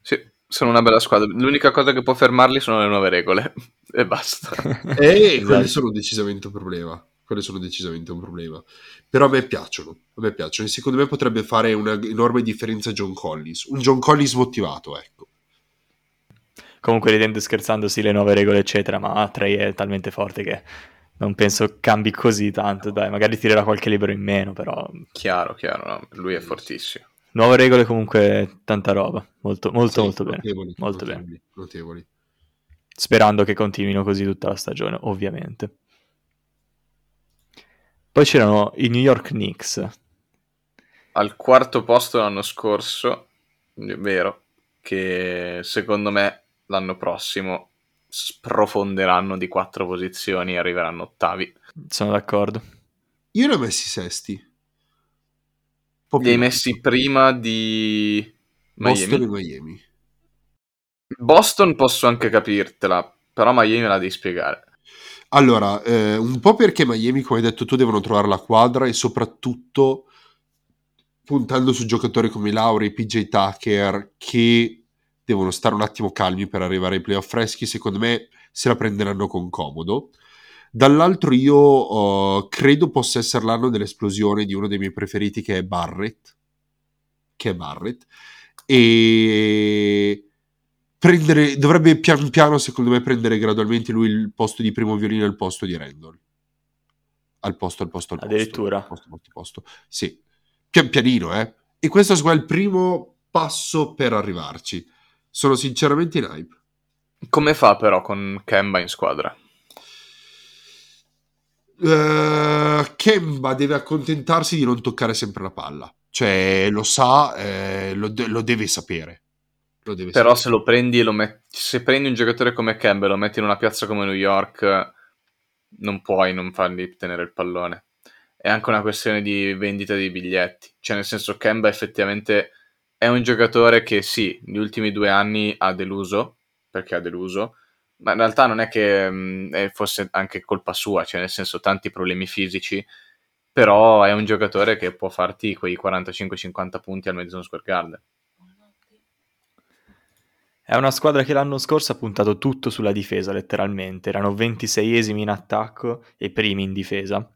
Speaker 3: Sì, sono una bella squadra. L'unica cosa che può fermarli sono le nuove regole. *laughs* e basta. *laughs*
Speaker 1: E
Speaker 2: Esatto.
Speaker 1: quelle sono decisamente un problema. Quelle sono decisamente un problema. Però a me piacciono. A me piacciono. E secondo me potrebbe fare una enorme differenza John Collins. Un John Collins motivato, ecco.
Speaker 2: Comunque ridendo e scherzando, sì, le nuove regole eccetera, ma Trey è talmente forte che non penso cambi così tanto. Dai, magari tirerà qualche libero in meno, però
Speaker 3: chiaro, chiaro, no? lui è fortissimo.
Speaker 2: nuove regole comunque tanta roba. Molto, molto,
Speaker 1: Sì,
Speaker 2: molto bene.
Speaker 1: notevoli,
Speaker 2: Molto
Speaker 1: notevoli,
Speaker 2: bene.
Speaker 1: Notevoli.
Speaker 2: Sperando che continuino così tutta la stagione, ovviamente. Poi c'erano i New York Knicks,
Speaker 3: al quarto posto l'anno scorso, è vero, che secondo me l'anno prossimo sprofonderanno di quattro posizioni e arriveranno ottavi.
Speaker 2: Sono d'accordo.
Speaker 1: Io li ho messi sesti.
Speaker 3: Li hai messi prima di
Speaker 1: Boston
Speaker 3: Miami.
Speaker 1: e Miami.
Speaker 3: Boston posso anche capirtela, però Miami me la devi spiegare.
Speaker 1: Allora, eh, un po' perché Miami, come hai detto tu, devono trovare la quadra e soprattutto puntando su giocatori come Lauri PJ Tucker che devono stare un attimo calmi per arrivare ai playoff freschi, secondo me se la prenderanno con comodo. Dall'altro io eh, credo possa essere l'anno dell'esplosione di uno dei miei preferiti che è Barrett, che è Barrett, e prendere, dovrebbe pian piano, secondo me, prendere gradualmente lui il posto di primo violino al posto di Randall. Al posto, al posto, al posto.
Speaker 2: Addirittura?
Speaker 1: Al posto, al posto, al posto. Sì, pian pianino, eh. E questo è il primo passo per arrivarci. Sono sinceramente in hype.
Speaker 3: Come fa però con Kemba in squadra?
Speaker 1: Eh, Kemba deve accontentarsi di non toccare sempre la palla. Cioè, lo sa, eh, lo, de- lo deve sapere. Lo deve
Speaker 3: Però
Speaker 1: sapere.
Speaker 3: se lo prendi e lo metti... Se prendi un giocatore come Kemba e lo metti in una piazza come New York, non puoi non fargli tenere il pallone. È anche una questione di vendita di biglietti. Cioè, nel senso, Kemba effettivamente è un giocatore che sì, negli ultimi due anni ha deluso, perché ha deluso, ma in realtà non è che mh, è- fosse anche colpa sua, cioè nel senso tanti problemi fisici, però è un giocatore che può farti quei 45-50 punti al Madison Square Garden.
Speaker 2: È una squadra che l'anno scorso ha puntato tutto sulla difesa, letteralmente. Erano 26esimi in attacco e primi in difesa.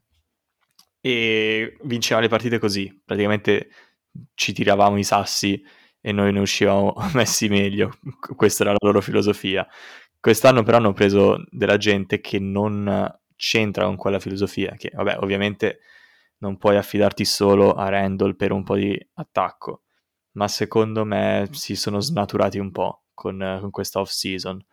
Speaker 2: E vincevano le partite così. Praticamente ci tiravamo i sassi e noi ne uscivamo *laughs* messi meglio. Questa era la loro filosofia. Quest'anno però hanno preso della gente che non c'entra con quella filosofia, che vabbè, ovviamente non puoi affidarti solo a Randall per un po' di attacco, ma secondo me si sono snaturati un po' con, con questa off-season.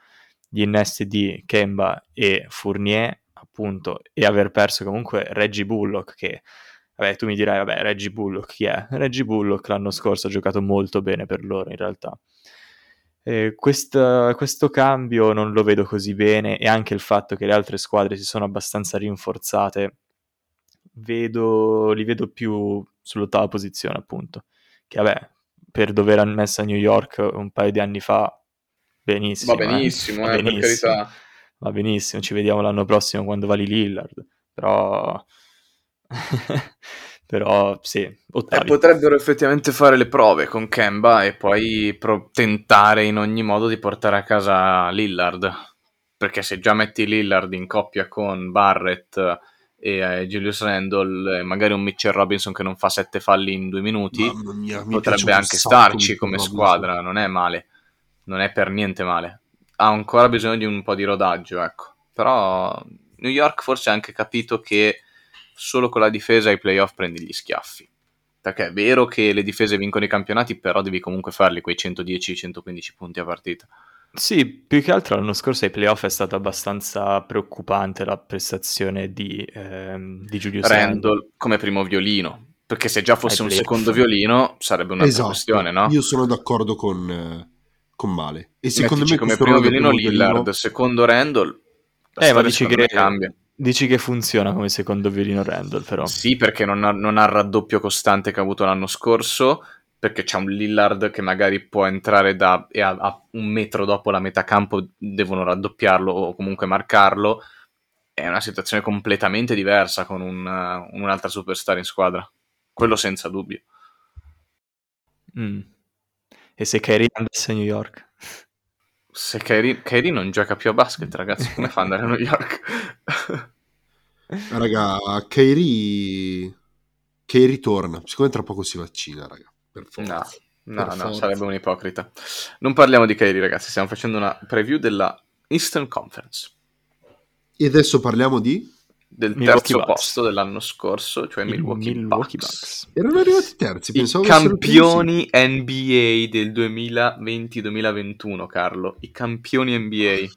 Speaker 2: Gli innesti di Kemba e Fournier, appunto, e aver perso comunque Reggie Bullock, che, vabbè, tu mi dirai, vabbè, Reggie Bullock chi è? Reggie Bullock l'anno scorso ha giocato molto bene per loro, in realtà. Eh, questa- questo cambio non lo vedo così bene e anche il fatto che le altre squadre si sono abbastanza rinforzate vedo, li vedo più sull'ottava posizione appunto che vabbè per dove era messa New York un paio di anni fa benissimo
Speaker 3: Va
Speaker 2: eh.
Speaker 3: benissimo,
Speaker 2: Va
Speaker 3: eh, per carità.
Speaker 2: va benissimo ci vediamo l'anno prossimo quando vali Lillard però *laughs* però sì
Speaker 3: Eh,
Speaker 2: ottavi
Speaker 3: potrebbero effettivamente fare le prove con Kemba e poi pro- tentare in ogni modo di portare a casa Lillard. Perché se già metti Lillard in coppia con Barrett e eh, Julius Randle, e magari un Mitchell Robinson che non fa sette falli in due minuti,
Speaker 1: mia, mi
Speaker 3: potrebbe anche starci come
Speaker 1: Robinson.
Speaker 3: squadra. Non è male, non è per niente male. Ha ancora bisogno di un po' di rodaggio, ecco. Però New York forse ha anche capito che solo con la difesa ai playoff prendi gli schiaffi. Perché è vero che le difese vincono i campionati, però devi comunque farli quei 110-115 punti a partita.
Speaker 2: Sì, più che altro l'anno scorso ai playoff è stata abbastanza preoccupante la prestazione di, ehm, di Julius Randle.
Speaker 3: Randall come primo violino. Perché se già fosse un secondo violino sarebbe un'altra
Speaker 1: Esatto,
Speaker 3: questione, no?
Speaker 1: io sono d'accordo con, eh, con Male. E secondo
Speaker 3: Mettici
Speaker 1: me
Speaker 3: come primo violino Lillard,
Speaker 1: violino-
Speaker 3: secondo Randall,
Speaker 2: Eh, ma dici che,
Speaker 3: cambia.
Speaker 2: Dici che funziona come secondo violino Randall, però.
Speaker 3: Sì, perché non ha, non ha il raddoppio costante che ha avuto l'anno scorso, perché c'è un Lillard che magari può entrare da, e a, a un metro dopo la metà campo devono raddoppiarlo o comunque marcarlo. È una situazione completamente diversa con un, uh, un'altra superstar in squadra. Quello senza dubbio.
Speaker 2: Mm. E se Kyrie andasse a New York?
Speaker 3: Se Kyrie, Kyrie non gioca più a basket, ragazzi, come fa ad andare a New York? *laughs*
Speaker 1: Raga, Kairi... Kairi torna. Secondo me tra poco si vaccina, raga. Per forza.
Speaker 3: No, no,
Speaker 1: Per
Speaker 3: no,
Speaker 1: forza.
Speaker 3: sarebbe un ipocrita. Non parliamo di Kyrie, ragazzi, stiamo facendo una preview della Eastern Conference.
Speaker 1: E adesso parliamo di...
Speaker 3: del
Speaker 2: Milwaukee
Speaker 3: terzo
Speaker 2: Bucks.
Speaker 3: posto dell'anno scorso, cioè
Speaker 2: I
Speaker 3: Milwaukee,
Speaker 2: Milwaukee
Speaker 3: Bucks.
Speaker 2: Bucks.
Speaker 1: Erano arrivati terzi,
Speaker 3: I
Speaker 1: pensavo fossero
Speaker 3: campioni NBA del 2020-2021, Carlo. I campioni NBA.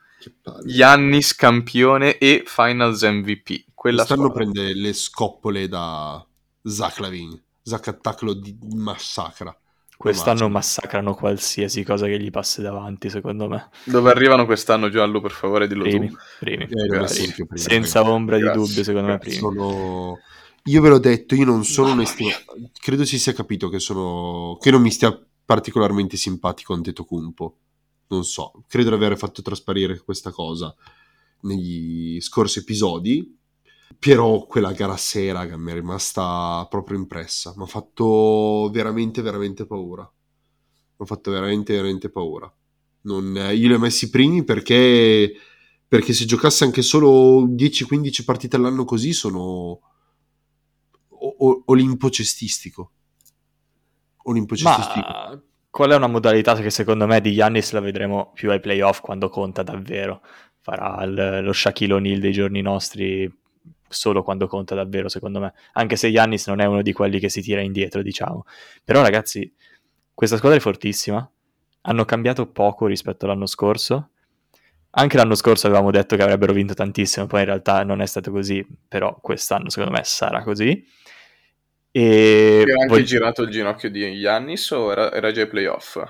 Speaker 1: palle.
Speaker 3: Giannis campione e Finals MVP. Quella squadra.
Speaker 1: prende le scoppole da Zach Lavin. Zach Attack lo di- massacra.
Speaker 2: Quest'anno
Speaker 1: Lo
Speaker 2: massacrano qualsiasi cosa che gli passi davanti, secondo me.
Speaker 3: Dove arrivano quest'anno, Giallo, per favore, dillo
Speaker 2: Primi,
Speaker 3: tu.
Speaker 2: primi.
Speaker 1: Eh,
Speaker 3: Grazie.
Speaker 1: prima,
Speaker 2: Senza ombra di
Speaker 3: Grazie.
Speaker 2: dubbio, secondo me primi.
Speaker 1: sono io ve l'ho detto io non sono un estimato credo si sia capito che sono che non mi stia particolarmente simpatico Antetokounmpo non so credo di aver fatto trasparire questa cosa negli scorsi episodi però quella gara sera che mi è rimasta proprio impressa mi ha fatto veramente veramente paura. Mi ha fatto veramente veramente paura. Non, io li ho messi primi perché perché se giocasse anche solo 10-15 partite all'anno così sono o- o- olimpo cestistico. Olimpo cestistico.
Speaker 2: Ma qual è una modalità che secondo me di Giannis la vedremo più ai playoff quando conta davvero? Farà il- lo Shaquille O'Neal dei giorni nostri solo quando conta davvero, secondo me. Anche se Giannis non è uno di quelli che si tira indietro, diciamo. Però ragazzi, questa squadra è fortissima. Hanno cambiato poco rispetto all'anno scorso. Anche l'anno scorso avevamo detto che avrebbero vinto tantissimo, poi in realtà non è stato così, però quest'anno secondo me sarà così. E
Speaker 3: Era anche
Speaker 2: voglio-
Speaker 3: girato il ginocchio di Giannis o era, era già ai playoff?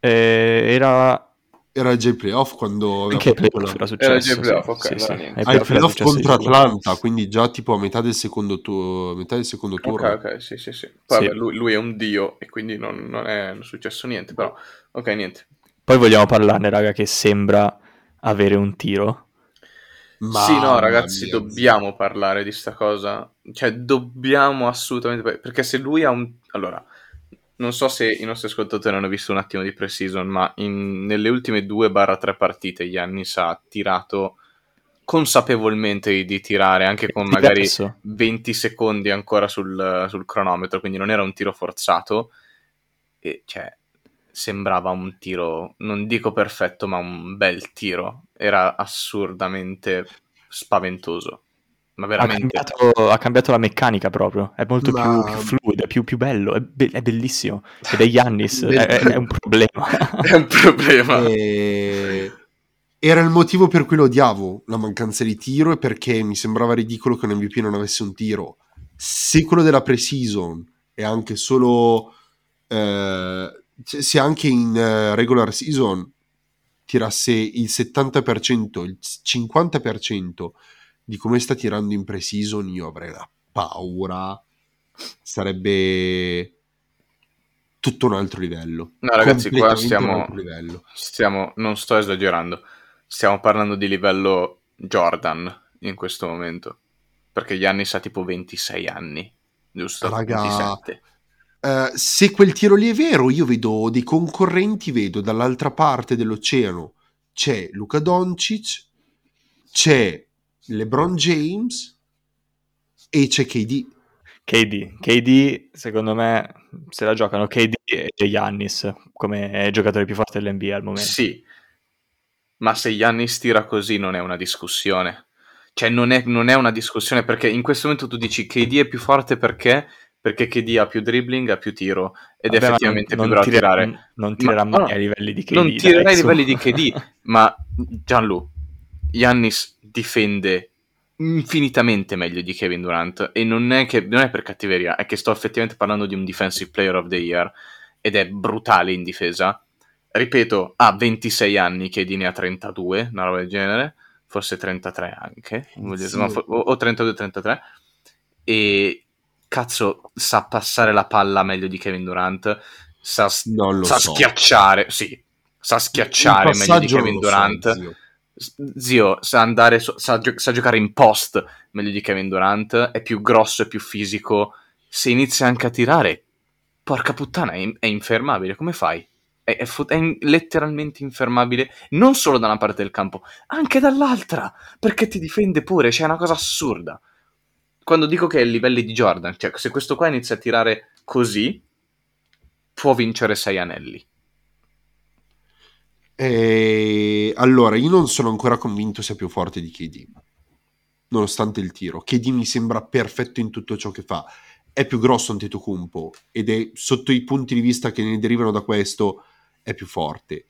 Speaker 2: eh, era
Speaker 1: era già i playoff quando aveva
Speaker 2: Anche ai
Speaker 1: fatto
Speaker 2: playoff
Speaker 1: quella-
Speaker 2: era successo.
Speaker 3: Era già ai playoff,
Speaker 2: sì,
Speaker 3: ok,
Speaker 2: sì,
Speaker 3: allora
Speaker 2: sì. Ai playoff
Speaker 1: contro. Atlanta quindi già tipo a metà del secondo, tu- metà del secondo turno
Speaker 3: Ok, ok, sì, sì, sì. Poi
Speaker 2: Sì.
Speaker 3: vabbè, lui, lui è un dio e quindi non, non è successo niente, però... Ok, niente.
Speaker 2: Poi vogliamo parlarne, raga, che sembra avere un tiro.
Speaker 1: Mamma
Speaker 3: sì, no, ragazzi,
Speaker 1: mia.
Speaker 3: dobbiamo parlare di sta cosa. Cioè, dobbiamo assolutamente... Perché se lui ha un... Allora, non so se i nostri ascoltatori hanno visto un attimo di pre-season, ma in- nelle ultime 2-3 partite Giannis ha tirato consapevolmente di tirare, anche con magari
Speaker 2: Diverso.
Speaker 3: 20 secondi ancora sul, sul cronometro, quindi non era un tiro forzato. E cioè, sembrava un tiro, non dico perfetto, ma un bel tiro. Era assurdamente spaventoso. Ma
Speaker 2: Ha
Speaker 3: veramente.
Speaker 2: cambiato, ha cambiato la meccanica proprio. È molto
Speaker 1: Ma-
Speaker 2: più, più fluido, è più, più bello. È, be- è bellissimo. Ed è.
Speaker 1: Bell-
Speaker 2: è, è- è un problema. *laughs*
Speaker 3: È un problema.
Speaker 1: E- Era il motivo per cui lo odiavo, la mancanza di tiro, e perché mi sembrava ridicolo che un MVP non avesse un tiro. Se quello della pre-season è anche solo... eh, se se anche in eh, regular season tirasse il 70%, il 50% di come sta tirando in pre-season, io avrei la paura. Sarebbe tutto un altro livello.
Speaker 3: No, ragazzi, qua stiamo, stiamo, non sto esagerando, stiamo parlando di livello Jordan in questo momento, perché Giannis ha tipo 26 anni, giusto?
Speaker 1: Raga,
Speaker 3: 27.
Speaker 1: Eh, se quel tiro lì è vero, io vedo dei concorrenti, vedo dall'altra parte dell'oceano c'è Luca Doncic, c'è LeBron James e c'è KD.
Speaker 2: KD. KD, secondo me, se la giocano KD e Giannis come giocatore più forte dell'NBA al momento.
Speaker 3: Sì, ma se Giannis tira così non è una discussione. Cioè, non è, non è una discussione perché in questo momento tu dici KD è più forte perché? Perché KD ha più dribbling, ha più tiro ed è
Speaker 2: Vabbè,
Speaker 3: effettivamente
Speaker 2: non,
Speaker 3: più bravo a tirare.
Speaker 2: Non tirerà
Speaker 3: Ma-
Speaker 2: mai
Speaker 3: no,
Speaker 2: ai livelli di KD.
Speaker 3: non tirerà ai livelli di KD, *laughs* ma Gianlu, Giannis difende infinitamente meglio di Kevin Durant e non è, che, non è per cattiveria, è che sto effettivamente parlando di un Defensive Player of the Year ed è brutale in difesa. Ripeto, ha 26 anni, KD ne ha 32, una roba del genere, forse 33 anche,
Speaker 1: Sì.
Speaker 3: no, o o 32-33, e cazzo sa passare la palla meglio di Kevin Durant, sa, sa
Speaker 1: so.
Speaker 3: schiacciare, sì, sa schiacciare meglio di Kevin
Speaker 1: lo so,
Speaker 3: Durant.
Speaker 1: Zio.
Speaker 3: Sa andare, sa, gio- sa giocare in post meglio di Kevin Durant, è più grosso, è più fisico. Se inizia anche a tirare, porca puttana, è, in- è infermabile. Come fai? È, è fo- è in- letteralmente infermabile, non solo da una parte del campo, anche dall'altra, perché ti difende pure, cioè una cosa assurda. Quando dico che è ai livelli di Jordan, cioè se questo qua inizia a tirare così, può vincere sei anelli.
Speaker 1: E allora, io non sono ancora convinto sia più forte di KD, nonostante il tiro. KD mi sembra perfetto in tutto ciò che fa. È più grosso Antetokounmpo ed è sotto i punti di vista che ne derivano da questo è più forte.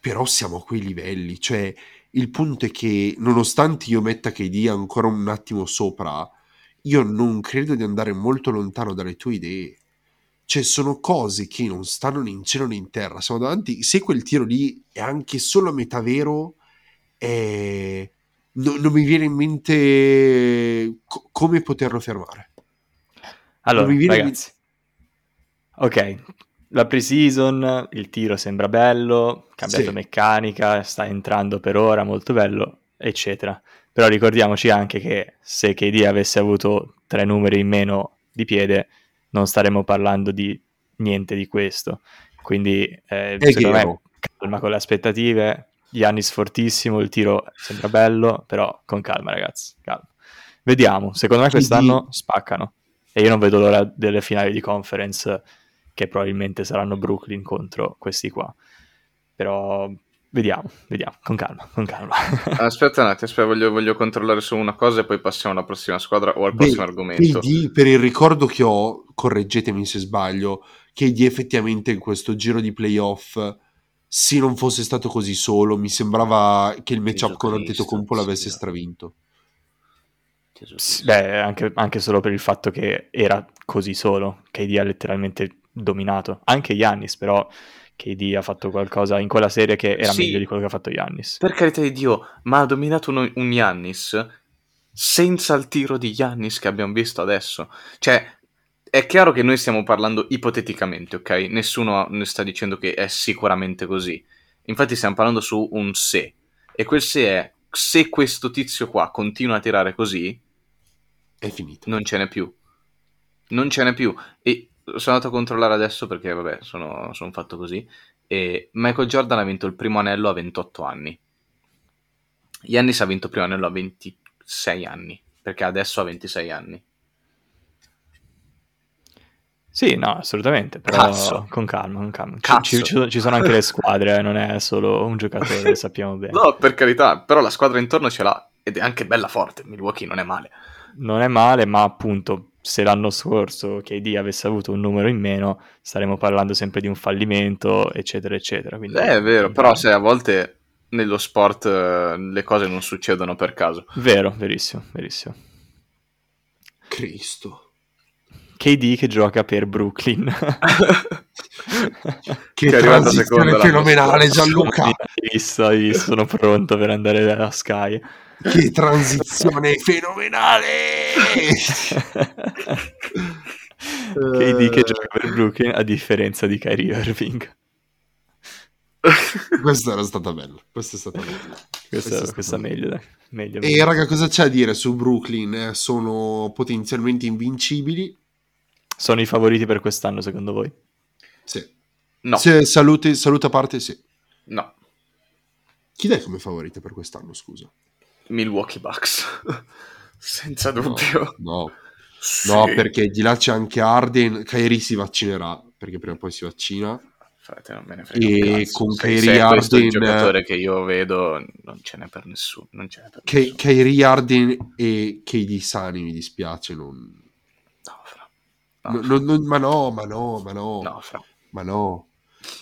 Speaker 1: Però siamo a quei livelli, cioè il punto è che nonostante io metta KD ancora un attimo sopra, io non credo di andare molto lontano dalle tue idee. Cioè, sono cose che non stanno né in cielo né in terra. Siamo davanti. Se quel tiro lì è anche solo a metà vero, eh, no- non mi viene in mente co- come poterlo fermare.
Speaker 2: Allora,
Speaker 1: viene in
Speaker 2: ragazzi. Ok, la pre-season, il tiro sembra bello, cambiato
Speaker 1: Sì.
Speaker 2: meccanica, sta entrando per ora, molto bello, eccetera. Però ricordiamoci anche che se KD avesse avuto tre numeri in meno di piede, non staremmo parlando di niente di questo. Quindi, eh, secondo me,
Speaker 1: vero.
Speaker 2: calma con le aspettative. Giannis fortissimo, il tiro sembra bello, però con calma, ragazzi, calma. Vediamo, secondo me quest'anno spaccano. E io non vedo l'ora delle finali di conference che probabilmente saranno Brooklyn contro questi qua. Però vediamo, vediamo, con calma, con calma.
Speaker 3: Aspetta un attimo, aspetta, voglio, voglio controllare solo una cosa e poi passiamo alla prossima squadra o al
Speaker 1: Beh,
Speaker 3: prossimo argomento.
Speaker 1: KD, per il ricordo che ho, correggetemi se sbaglio, KD effettivamente in questo giro di playoff, se non fosse stato così solo, mi sembrava che il matchup con Antetokounmpo l'avesse
Speaker 3: sì.
Speaker 1: stravinto.
Speaker 2: Beh, anche, anche solo per il fatto che era così solo, KD ha letteralmente dominato. Anche Giannis, però KD ha fatto qualcosa in quella serie che era
Speaker 3: Sì.
Speaker 2: meglio di quello che ha fatto Giannis.
Speaker 3: Per carità di Dio, ma ha dominato uno- un Yannis senza il tiro di Yannis che abbiamo visto adesso. Cioè, è chiaro che noi stiamo parlando ipoteticamente, ok? Nessuno ne sta dicendo che è sicuramente così. Infatti stiamo parlando su un se. E quel se è, se questo tizio qua continua a tirare così,
Speaker 1: È finito.
Speaker 3: non ce n'è più. Non ce n'è più. E sono andato a controllare adesso perché, vabbè, sono, sono fatto così. E Michael Jordan ha vinto il primo anello a 28 anni. Giannis ha vinto il primo anello a 26 anni. Perché adesso ha 26 anni.
Speaker 2: Sì, no, assolutamente, però
Speaker 3: Cazzo.
Speaker 2: con calma, con calma. Ci-. Ci, ci- sono anche le squadre, eh, non è solo un giocatore, *laughs* sappiamo bene.
Speaker 3: No, per carità, però la squadra intorno ce l'ha. Ed è anche bella forte. Milwaukee non è male.
Speaker 2: Non è male, ma appunto, se l'anno scorso KD avesse avuto un numero in meno, staremmo parlando sempre di un fallimento, eccetera, eccetera. Quindi,
Speaker 3: Eh, è vero, però se a volte nello sport eh, le cose non succedono per caso.
Speaker 2: Vero, verissimo, verissimo.
Speaker 1: Cristo.
Speaker 2: KD che gioca per Brooklyn. *laughs*
Speaker 1: Che,
Speaker 3: Che è seconda l'anno
Speaker 1: fenomenale. Gianluca.
Speaker 2: Hai visto, hai visto, sono pronto per andare a Sky.
Speaker 1: Che transizione fenomenale.
Speaker 2: KD *laughs* che gioca per Brooklyn a differenza di Kyrie Irving. *laughs*
Speaker 1: Questa era stata bella. Questa è stata bella.
Speaker 2: Questa,
Speaker 1: Questa
Speaker 2: questa meglio, dai. Meglio,
Speaker 1: E
Speaker 2: meglio.
Speaker 1: raga, cosa c'è a dire su Brooklyn? Eh, Sono potenzialmente invincibili.
Speaker 2: Sono i favoriti per quest'anno, secondo voi?
Speaker 1: Sì.
Speaker 3: No,
Speaker 1: Se- salute, salute a parte, sì.
Speaker 3: no.
Speaker 1: Chi dai come favorito per quest'anno, scusa?
Speaker 3: Milwaukee Bucks. *laughs* Senza
Speaker 1: No,
Speaker 3: dubbio.
Speaker 1: No,
Speaker 3: Sì.
Speaker 1: no, perché di là c'è anche Arden. Kyrie si vaccinerà, perché prima o poi si vaccina.
Speaker 3: Frate, non me ne frega
Speaker 1: E con
Speaker 3: è questo il giocatore che io vedo, non ce n'è per nessuno. Non ce n'è per
Speaker 1: Ky-
Speaker 3: nessuno.
Speaker 1: Kyrie Arden e KD Sani, mi dispiace. Non...
Speaker 3: No, fra.
Speaker 1: no-
Speaker 3: No,
Speaker 1: non- non- ma no, ma no, ma no,
Speaker 3: no, fra.
Speaker 1: ma no.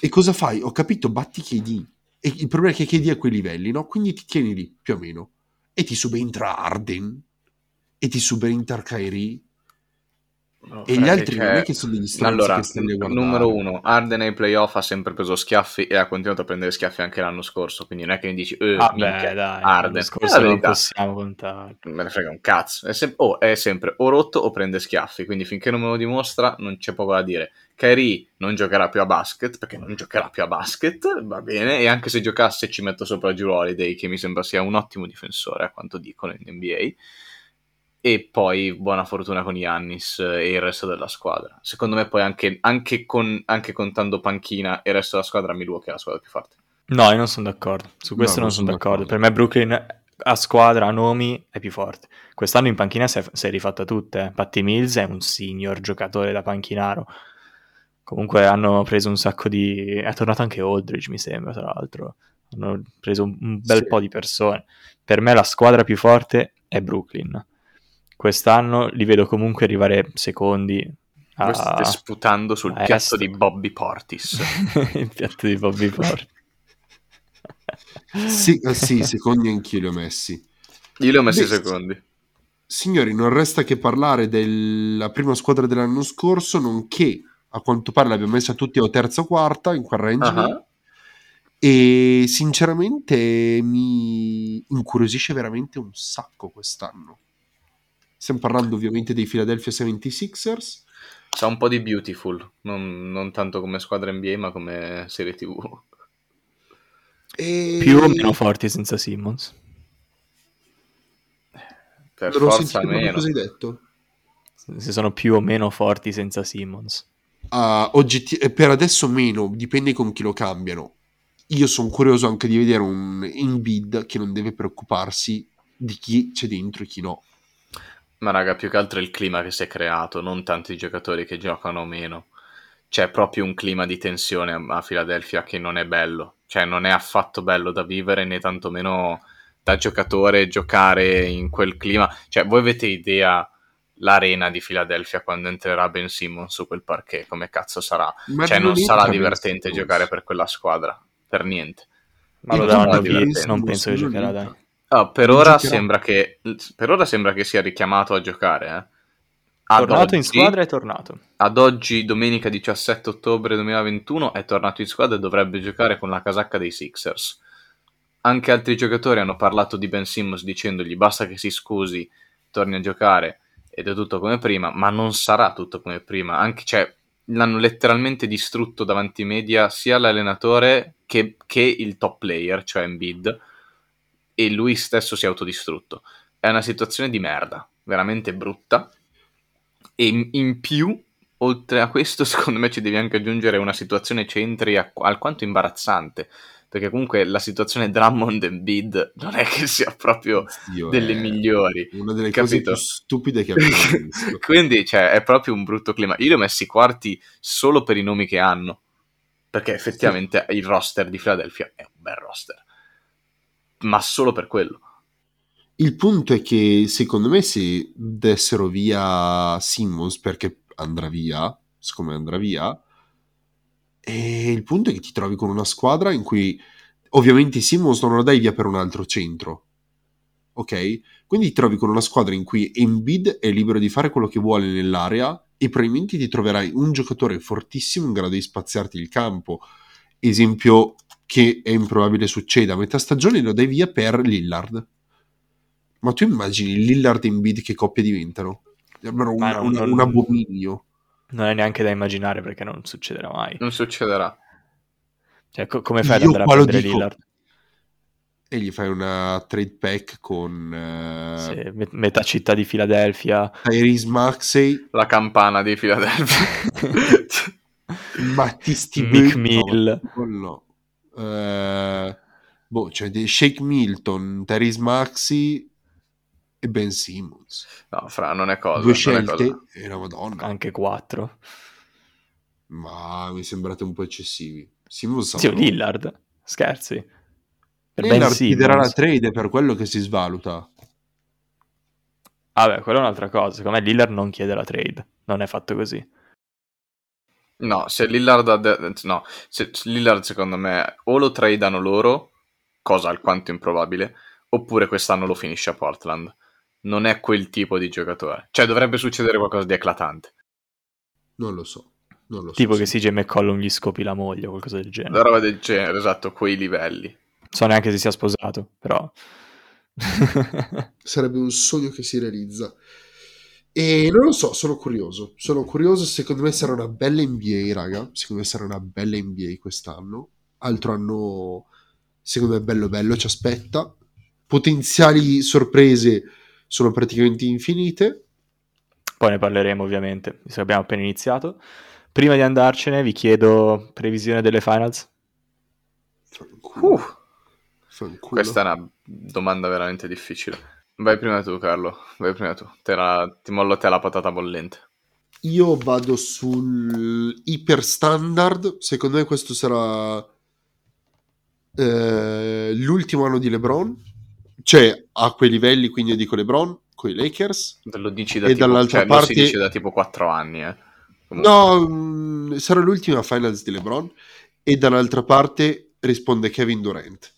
Speaker 1: E cosa fai? Ho capito, batti KD. E il problema è che KD è a quei livelli, no? Quindi ti tieni lì, più o meno. E ti subentra Arden. E ti subentra Kyrie.
Speaker 3: No,
Speaker 1: E gli altri
Speaker 3: cioè,
Speaker 1: non è che sono degli stronzi
Speaker 3: Allora, numero uno, Arden ai playoff ha sempre preso schiaffi e ha continuato a prendere schiaffi anche l'anno scorso, quindi non è che mi dici, eh,
Speaker 2: Vabbè,
Speaker 3: minchia,
Speaker 2: dai,
Speaker 3: Arden.
Speaker 2: l'anno scorso non possiamo contare.
Speaker 3: Me ne frega un cazzo. È, sem- oh, è sempre o rotto o prende schiaffi. Quindi finché non me lo dimostra, non c'è poco da dire. Kyrie non giocherà più a basket perché non giocherà più a basket. Va bene. E anche se giocasse, ci metto sopra Giuro Holiday, che mi sembra sia un ottimo difensore, a quanto dicono in NBA. E poi buona fortuna con Giannis e il resto della squadra. Secondo me, poi anche, anche, con, anche contando panchina e il resto della squadra, Milwaukee è la squadra più forte.
Speaker 2: No, io non sono d'accordo. Su questo
Speaker 1: No,
Speaker 2: non
Speaker 1: non
Speaker 2: sono
Speaker 1: sono
Speaker 2: d'accordo.
Speaker 1: d'accordo.
Speaker 2: Per me Brooklyn a squadra, a nomi, è più forte. Quest'anno in panchina si è, si è rifatta tutte. eh. Patty Mills è un senior giocatore da panchinaro. Comunque hanno preso un sacco di... È tornato anche Aldridge, mi sembra, tra l'altro. Hanno preso un, un bel
Speaker 1: Sì.
Speaker 2: po' di persone. Per me la squadra più forte è Brooklyn. Quest'anno li vedo comunque arrivare secondi. a-
Speaker 3: Voi state sputando sul piatto
Speaker 2: est.
Speaker 3: di Bobby Portis. *laughs*
Speaker 2: Il piatto di Bobby *laughs* Porter.
Speaker 1: Sì, eh, sì, secondi anch'io li ho messi.
Speaker 3: Io li ho messi
Speaker 1: Beh,
Speaker 3: secondi.
Speaker 1: Signori, non resta che parlare della prima squadra dell'anno scorso, nonché a quanto pare l'abbiamo messa tutti o terza o quarta in quel range.
Speaker 3: Ah,
Speaker 1: E sinceramente mi incuriosisce veramente un sacco quest'anno. Stiamo parlando ovviamente dei Philadelphia 76ers.
Speaker 3: Sa un po' di Beautiful, non, non tanto come squadra NBA, ma come serie TV.
Speaker 1: E...
Speaker 2: Più o meno forti senza Simmons.
Speaker 3: Per
Speaker 1: Non
Speaker 3: forza meno.
Speaker 1: cosa hai detto.
Speaker 2: Se sono più o meno forti senza Simmons.
Speaker 1: Ah, oggetti- per adesso meno, dipende con chi lo cambiano. Io sono curioso anche di vedere un Embiid che non deve preoccuparsi di chi c'è dentro e chi no.
Speaker 3: Ma raga, più che altro è il clima che si è creato, non tanti giocatori che giocano meno. C'è proprio un clima di tensione a a Philadelphia che non è bello. Cioè, non è affatto bello da vivere, né tantomeno da giocatore giocare in quel clima. Cioè, voi avete idea l'arena di Philadelphia quando entrerà Ben Simmons su quel parquet, come cazzo sarà?
Speaker 1: Ma
Speaker 3: cioè, non sarà divertente giocare per quella squadra, per niente.
Speaker 2: Ma lo
Speaker 1: Ben
Speaker 2: non penso che giocherà, dai.
Speaker 3: Ah, per, ora che, per ora sembra che sia richiamato a giocare, eh. Ad
Speaker 2: Tornato in
Speaker 3: oggi-
Speaker 2: squadra è tornato.
Speaker 3: ad oggi, domenica 17 ottobre 2021, è tornato in squadra e dovrebbe giocare con la casacca dei Sixers. Anche altri giocatori hanno parlato di Ben Simmons dicendogli basta che si scusi, torni a giocare ed è tutto come prima, ma non sarà tutto come prima. Anche, cioè, l'hanno letteralmente distrutto davanti ai media sia l'allenatore che, che il top player, cioè Embiid, e lui stesso si è autodistrutto. È una situazione di merda, veramente brutta. E in, più, oltre a questo, *laughs* secondo me ci devi anche aggiungere una situazione centri alquanto imbarazzante. Perché comunque la situazione Drummond e Bid non è che sia proprio
Speaker 1: Dio,
Speaker 3: delle
Speaker 1: è
Speaker 3: migliori.
Speaker 1: Una delle cose
Speaker 3: Capito?
Speaker 1: più stupide che abbiamo *laughs* visto.
Speaker 3: Quindi, cioè, è proprio un brutto clima. Io li ho messi quarti solo per i nomi che hanno. Perché effettivamente il roster di Philadelphia è un bel roster. Ma solo per quello.
Speaker 1: Il punto è che secondo me se dessero via Simmons perché andrà via, siccome andrà via, e il punto è che ti trovi con una squadra in cui ovviamente Simmons non lo dai via per un altro centro, ok? Quindi ti trovi con una squadra in cui Embiid è libero di fare quello che vuole nell'area e probabilmente ti troverai un giocatore fortissimo in grado di spaziarti il campo. Esempio che è improbabile succeda, a metà stagione lo dai via per Lillard. Ma tu immagini Lillard e Embiid che coppia diventano? Sembrano un,
Speaker 2: Ma non-
Speaker 1: un- abominio.
Speaker 2: Non è neanche da immaginare perché non succederà mai.
Speaker 3: Non succederà.
Speaker 2: Cioè, co- come fai ad
Speaker 1: Io
Speaker 2: andare a prendere
Speaker 1: dico.
Speaker 2: Lillard?
Speaker 1: E gli fai una trade pack con eh,
Speaker 2: Se me- metà città di Filadelfia.
Speaker 1: Tyrese Maxey,
Speaker 3: La campana di Philadelphia.
Speaker 1: Battisti *laughs*
Speaker 2: Mick Mill.
Speaker 1: No. Eh, boh, cioè dei Shake Milton, Tyrese Maxey e Ben Simmons.
Speaker 3: no, fra, non è cosa.
Speaker 1: Due scelte
Speaker 3: cosa.
Speaker 1: e una madonna.
Speaker 2: Anche quattro.
Speaker 1: Ma mi sembrate un po' eccessivi. Simmons
Speaker 2: Zio
Speaker 1: avrà-
Speaker 2: Lillard. Scherzi. Per Ben
Speaker 1: Lillard chiederà la trade è per quello che si svaluta.
Speaker 2: Vabbè, quella è un'altra cosa. Secondo me Lillard non chiede la trade. Non è fatto così.
Speaker 3: No, se Lillard, ha de- no, se se Lillard secondo me o lo tradano loro, cosa alquanto improbabile, oppure quest'anno lo finisce a Portland. Non è quel tipo di giocatore. Cioè dovrebbe succedere qualcosa di eclatante.
Speaker 1: Non lo so. Non lo so.
Speaker 2: Tipo che
Speaker 1: sì.
Speaker 2: CJ McCollum gli scopi la moglie o qualcosa del genere.
Speaker 3: La roba del genere, esatto, quei livelli.
Speaker 2: So neanche se sia sposato, però.
Speaker 1: sarebbe un sogno che si realizza. E non lo so, sono curioso. Sono curioso, secondo me sarà una bella NBA, raga. Secondo me sarà una bella NBA quest'anno. Altro anno, secondo me, bello bello, ci aspetta. Potenziali sorprese sono praticamente infinite.
Speaker 2: Poi ne parleremo ovviamente, visto che abbiamo appena iniziato. Prima di andarcene vi chiedo previsione delle finals.
Speaker 1: Fanculo.
Speaker 3: Uh,
Speaker 1: Fanculo.
Speaker 3: questa è una domanda veramente difficile. Vai prima tu, Carlo. Vai prima tu. La- ti mollo te la patata bollente.
Speaker 1: Io vado sul iper standard. Secondo me questo sarà eh, l'ultimo anno di LeBron. Cioè, a quei livelli, quindi io dico LeBron, con i Lakers.
Speaker 3: Lo dici da
Speaker 1: E
Speaker 3: tipo,
Speaker 1: dall'altra
Speaker 3: cioè,
Speaker 1: parte-
Speaker 3: si dice da tipo 4 anni, eh. Comunque.
Speaker 1: No, mm, sarà l'ultima finals di LeBron. E dall'altra parte risponde Kevin Durant.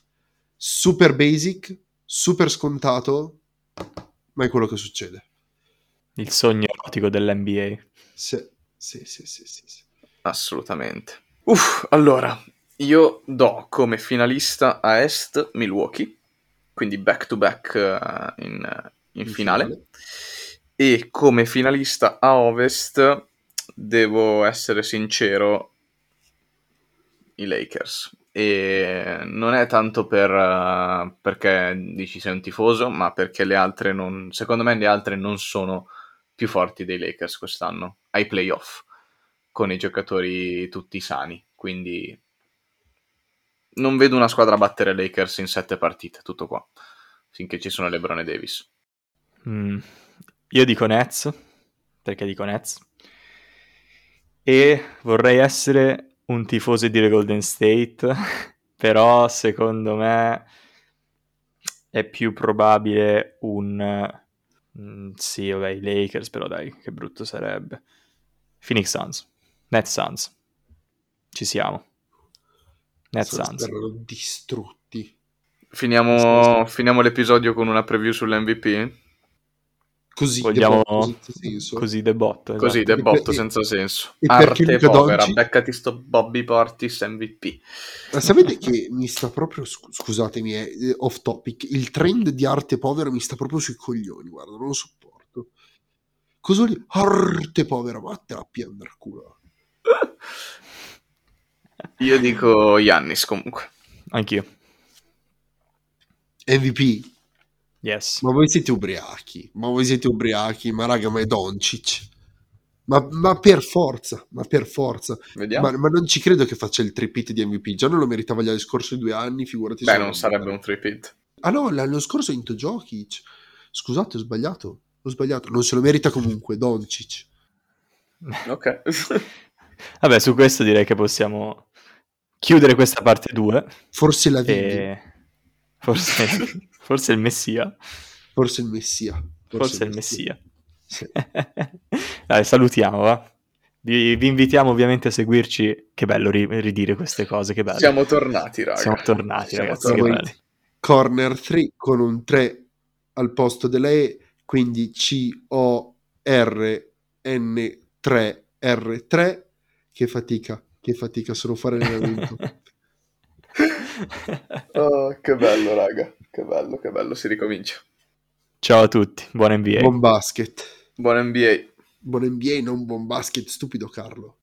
Speaker 1: Super basic, super scontato, ma è quello che succede.
Speaker 2: Il sogno erotico dell'NBA.
Speaker 1: Sì, sì, sì, sì, sì, sì.
Speaker 3: Assolutamente. Uff, allora, io do come finalista a Est Milwaukee, quindi back to back in, in
Speaker 1: In
Speaker 3: finale.
Speaker 1: finale.
Speaker 3: E come finalista a Ovest devo essere sincero, i Lakers. E non è tanto per, eh, perché dici sei un tifoso, ma perché le altre non, secondo me le altre non sono più forti dei Lakers quest'anno ai playoff con i giocatori tutti sani. Quindi non vedo una squadra battere Lakers in sette partite, tutto qua. Finché ci sono LeBron e Davis.
Speaker 2: Mm, Io dico Nets, perché dico Nets. E vorrei essere un tifoso dire Golden State, *laughs* però secondo me è più probabile un... mm, sì, vabbè, i Lakers, però dai, che brutto sarebbe. Phoenix Suns, Nets Suns. Ci siamo. Nets
Speaker 1: Sono
Speaker 2: Suns.
Speaker 1: distrutti.
Speaker 3: Finiamo, finiamo l'episodio con una preview sull'MVP.
Speaker 1: Così,
Speaker 2: Vogliamo
Speaker 1: de botto, senza senso.
Speaker 2: così de botto.
Speaker 3: Così,
Speaker 2: esatto.
Speaker 3: de botto
Speaker 1: E-
Speaker 3: senza senso.
Speaker 1: e
Speaker 3: Arte
Speaker 1: Luca
Speaker 3: povera,
Speaker 1: Doncic-
Speaker 3: beccati sto Bobby Portis MVP.
Speaker 1: Ma sapete che mi sta proprio, scu- scusatemi, è eh, off topic, il trend di arte povera mi sta proprio sui coglioni, guarda, non lo sopporto. Cosa vuol dire? Arte povera, ma te la piandra culo. *laughs*
Speaker 3: Io dico Yannis comunque.
Speaker 2: Anch'io.
Speaker 1: MVP,
Speaker 2: Yes.
Speaker 1: ma voi siete ubriachi, ma voi siete ubriachi, ma raga, ma è Doncic. Ma, ma per forza, ma per forza.
Speaker 3: Vediamo.
Speaker 1: Ma, ma non ci credo che faccia il tripit di MVP, già non lo meritava gli scorsi due anni, figurati
Speaker 3: Beh, non sarebbe un tripit.
Speaker 1: Ah no, l'anno scorso ha vinto Jokic. Scusate, ho sbagliato. Ho sbagliato. Non se lo merita comunque Doncic. *laughs*
Speaker 3: Ok. *laughs*
Speaker 2: Vabbè, su questo direi che possiamo chiudere questa parte 2.
Speaker 1: Forse la vince.
Speaker 2: E forse, *laughs* forse il Messia.
Speaker 1: Forse il Messia.
Speaker 2: Forse il Messia.
Speaker 1: Sì. *laughs*
Speaker 2: Dai, salutiamo, va. Vi, vi invitiamo ovviamente a seguirci. Che bello ri- ridire queste cose, che bello.
Speaker 3: Siamo tornati, raga.
Speaker 2: Siamo tornati,
Speaker 3: Siamo
Speaker 2: ragazzi. Che
Speaker 1: tornati. Corner 3 con un 3 al posto della E, quindi C-O-R-N-3-R3. Che fatica, che fatica solo fare l'allenamento. *laughs* *laughs*
Speaker 3: Oh, che bello, raga. Che bello, che bello. Si ricomincia.
Speaker 2: Ciao a tutti, buon NBA.
Speaker 1: Buon basket.
Speaker 3: Buon NBA.
Speaker 1: Buon NBA, non buon basket, stupido Carlo.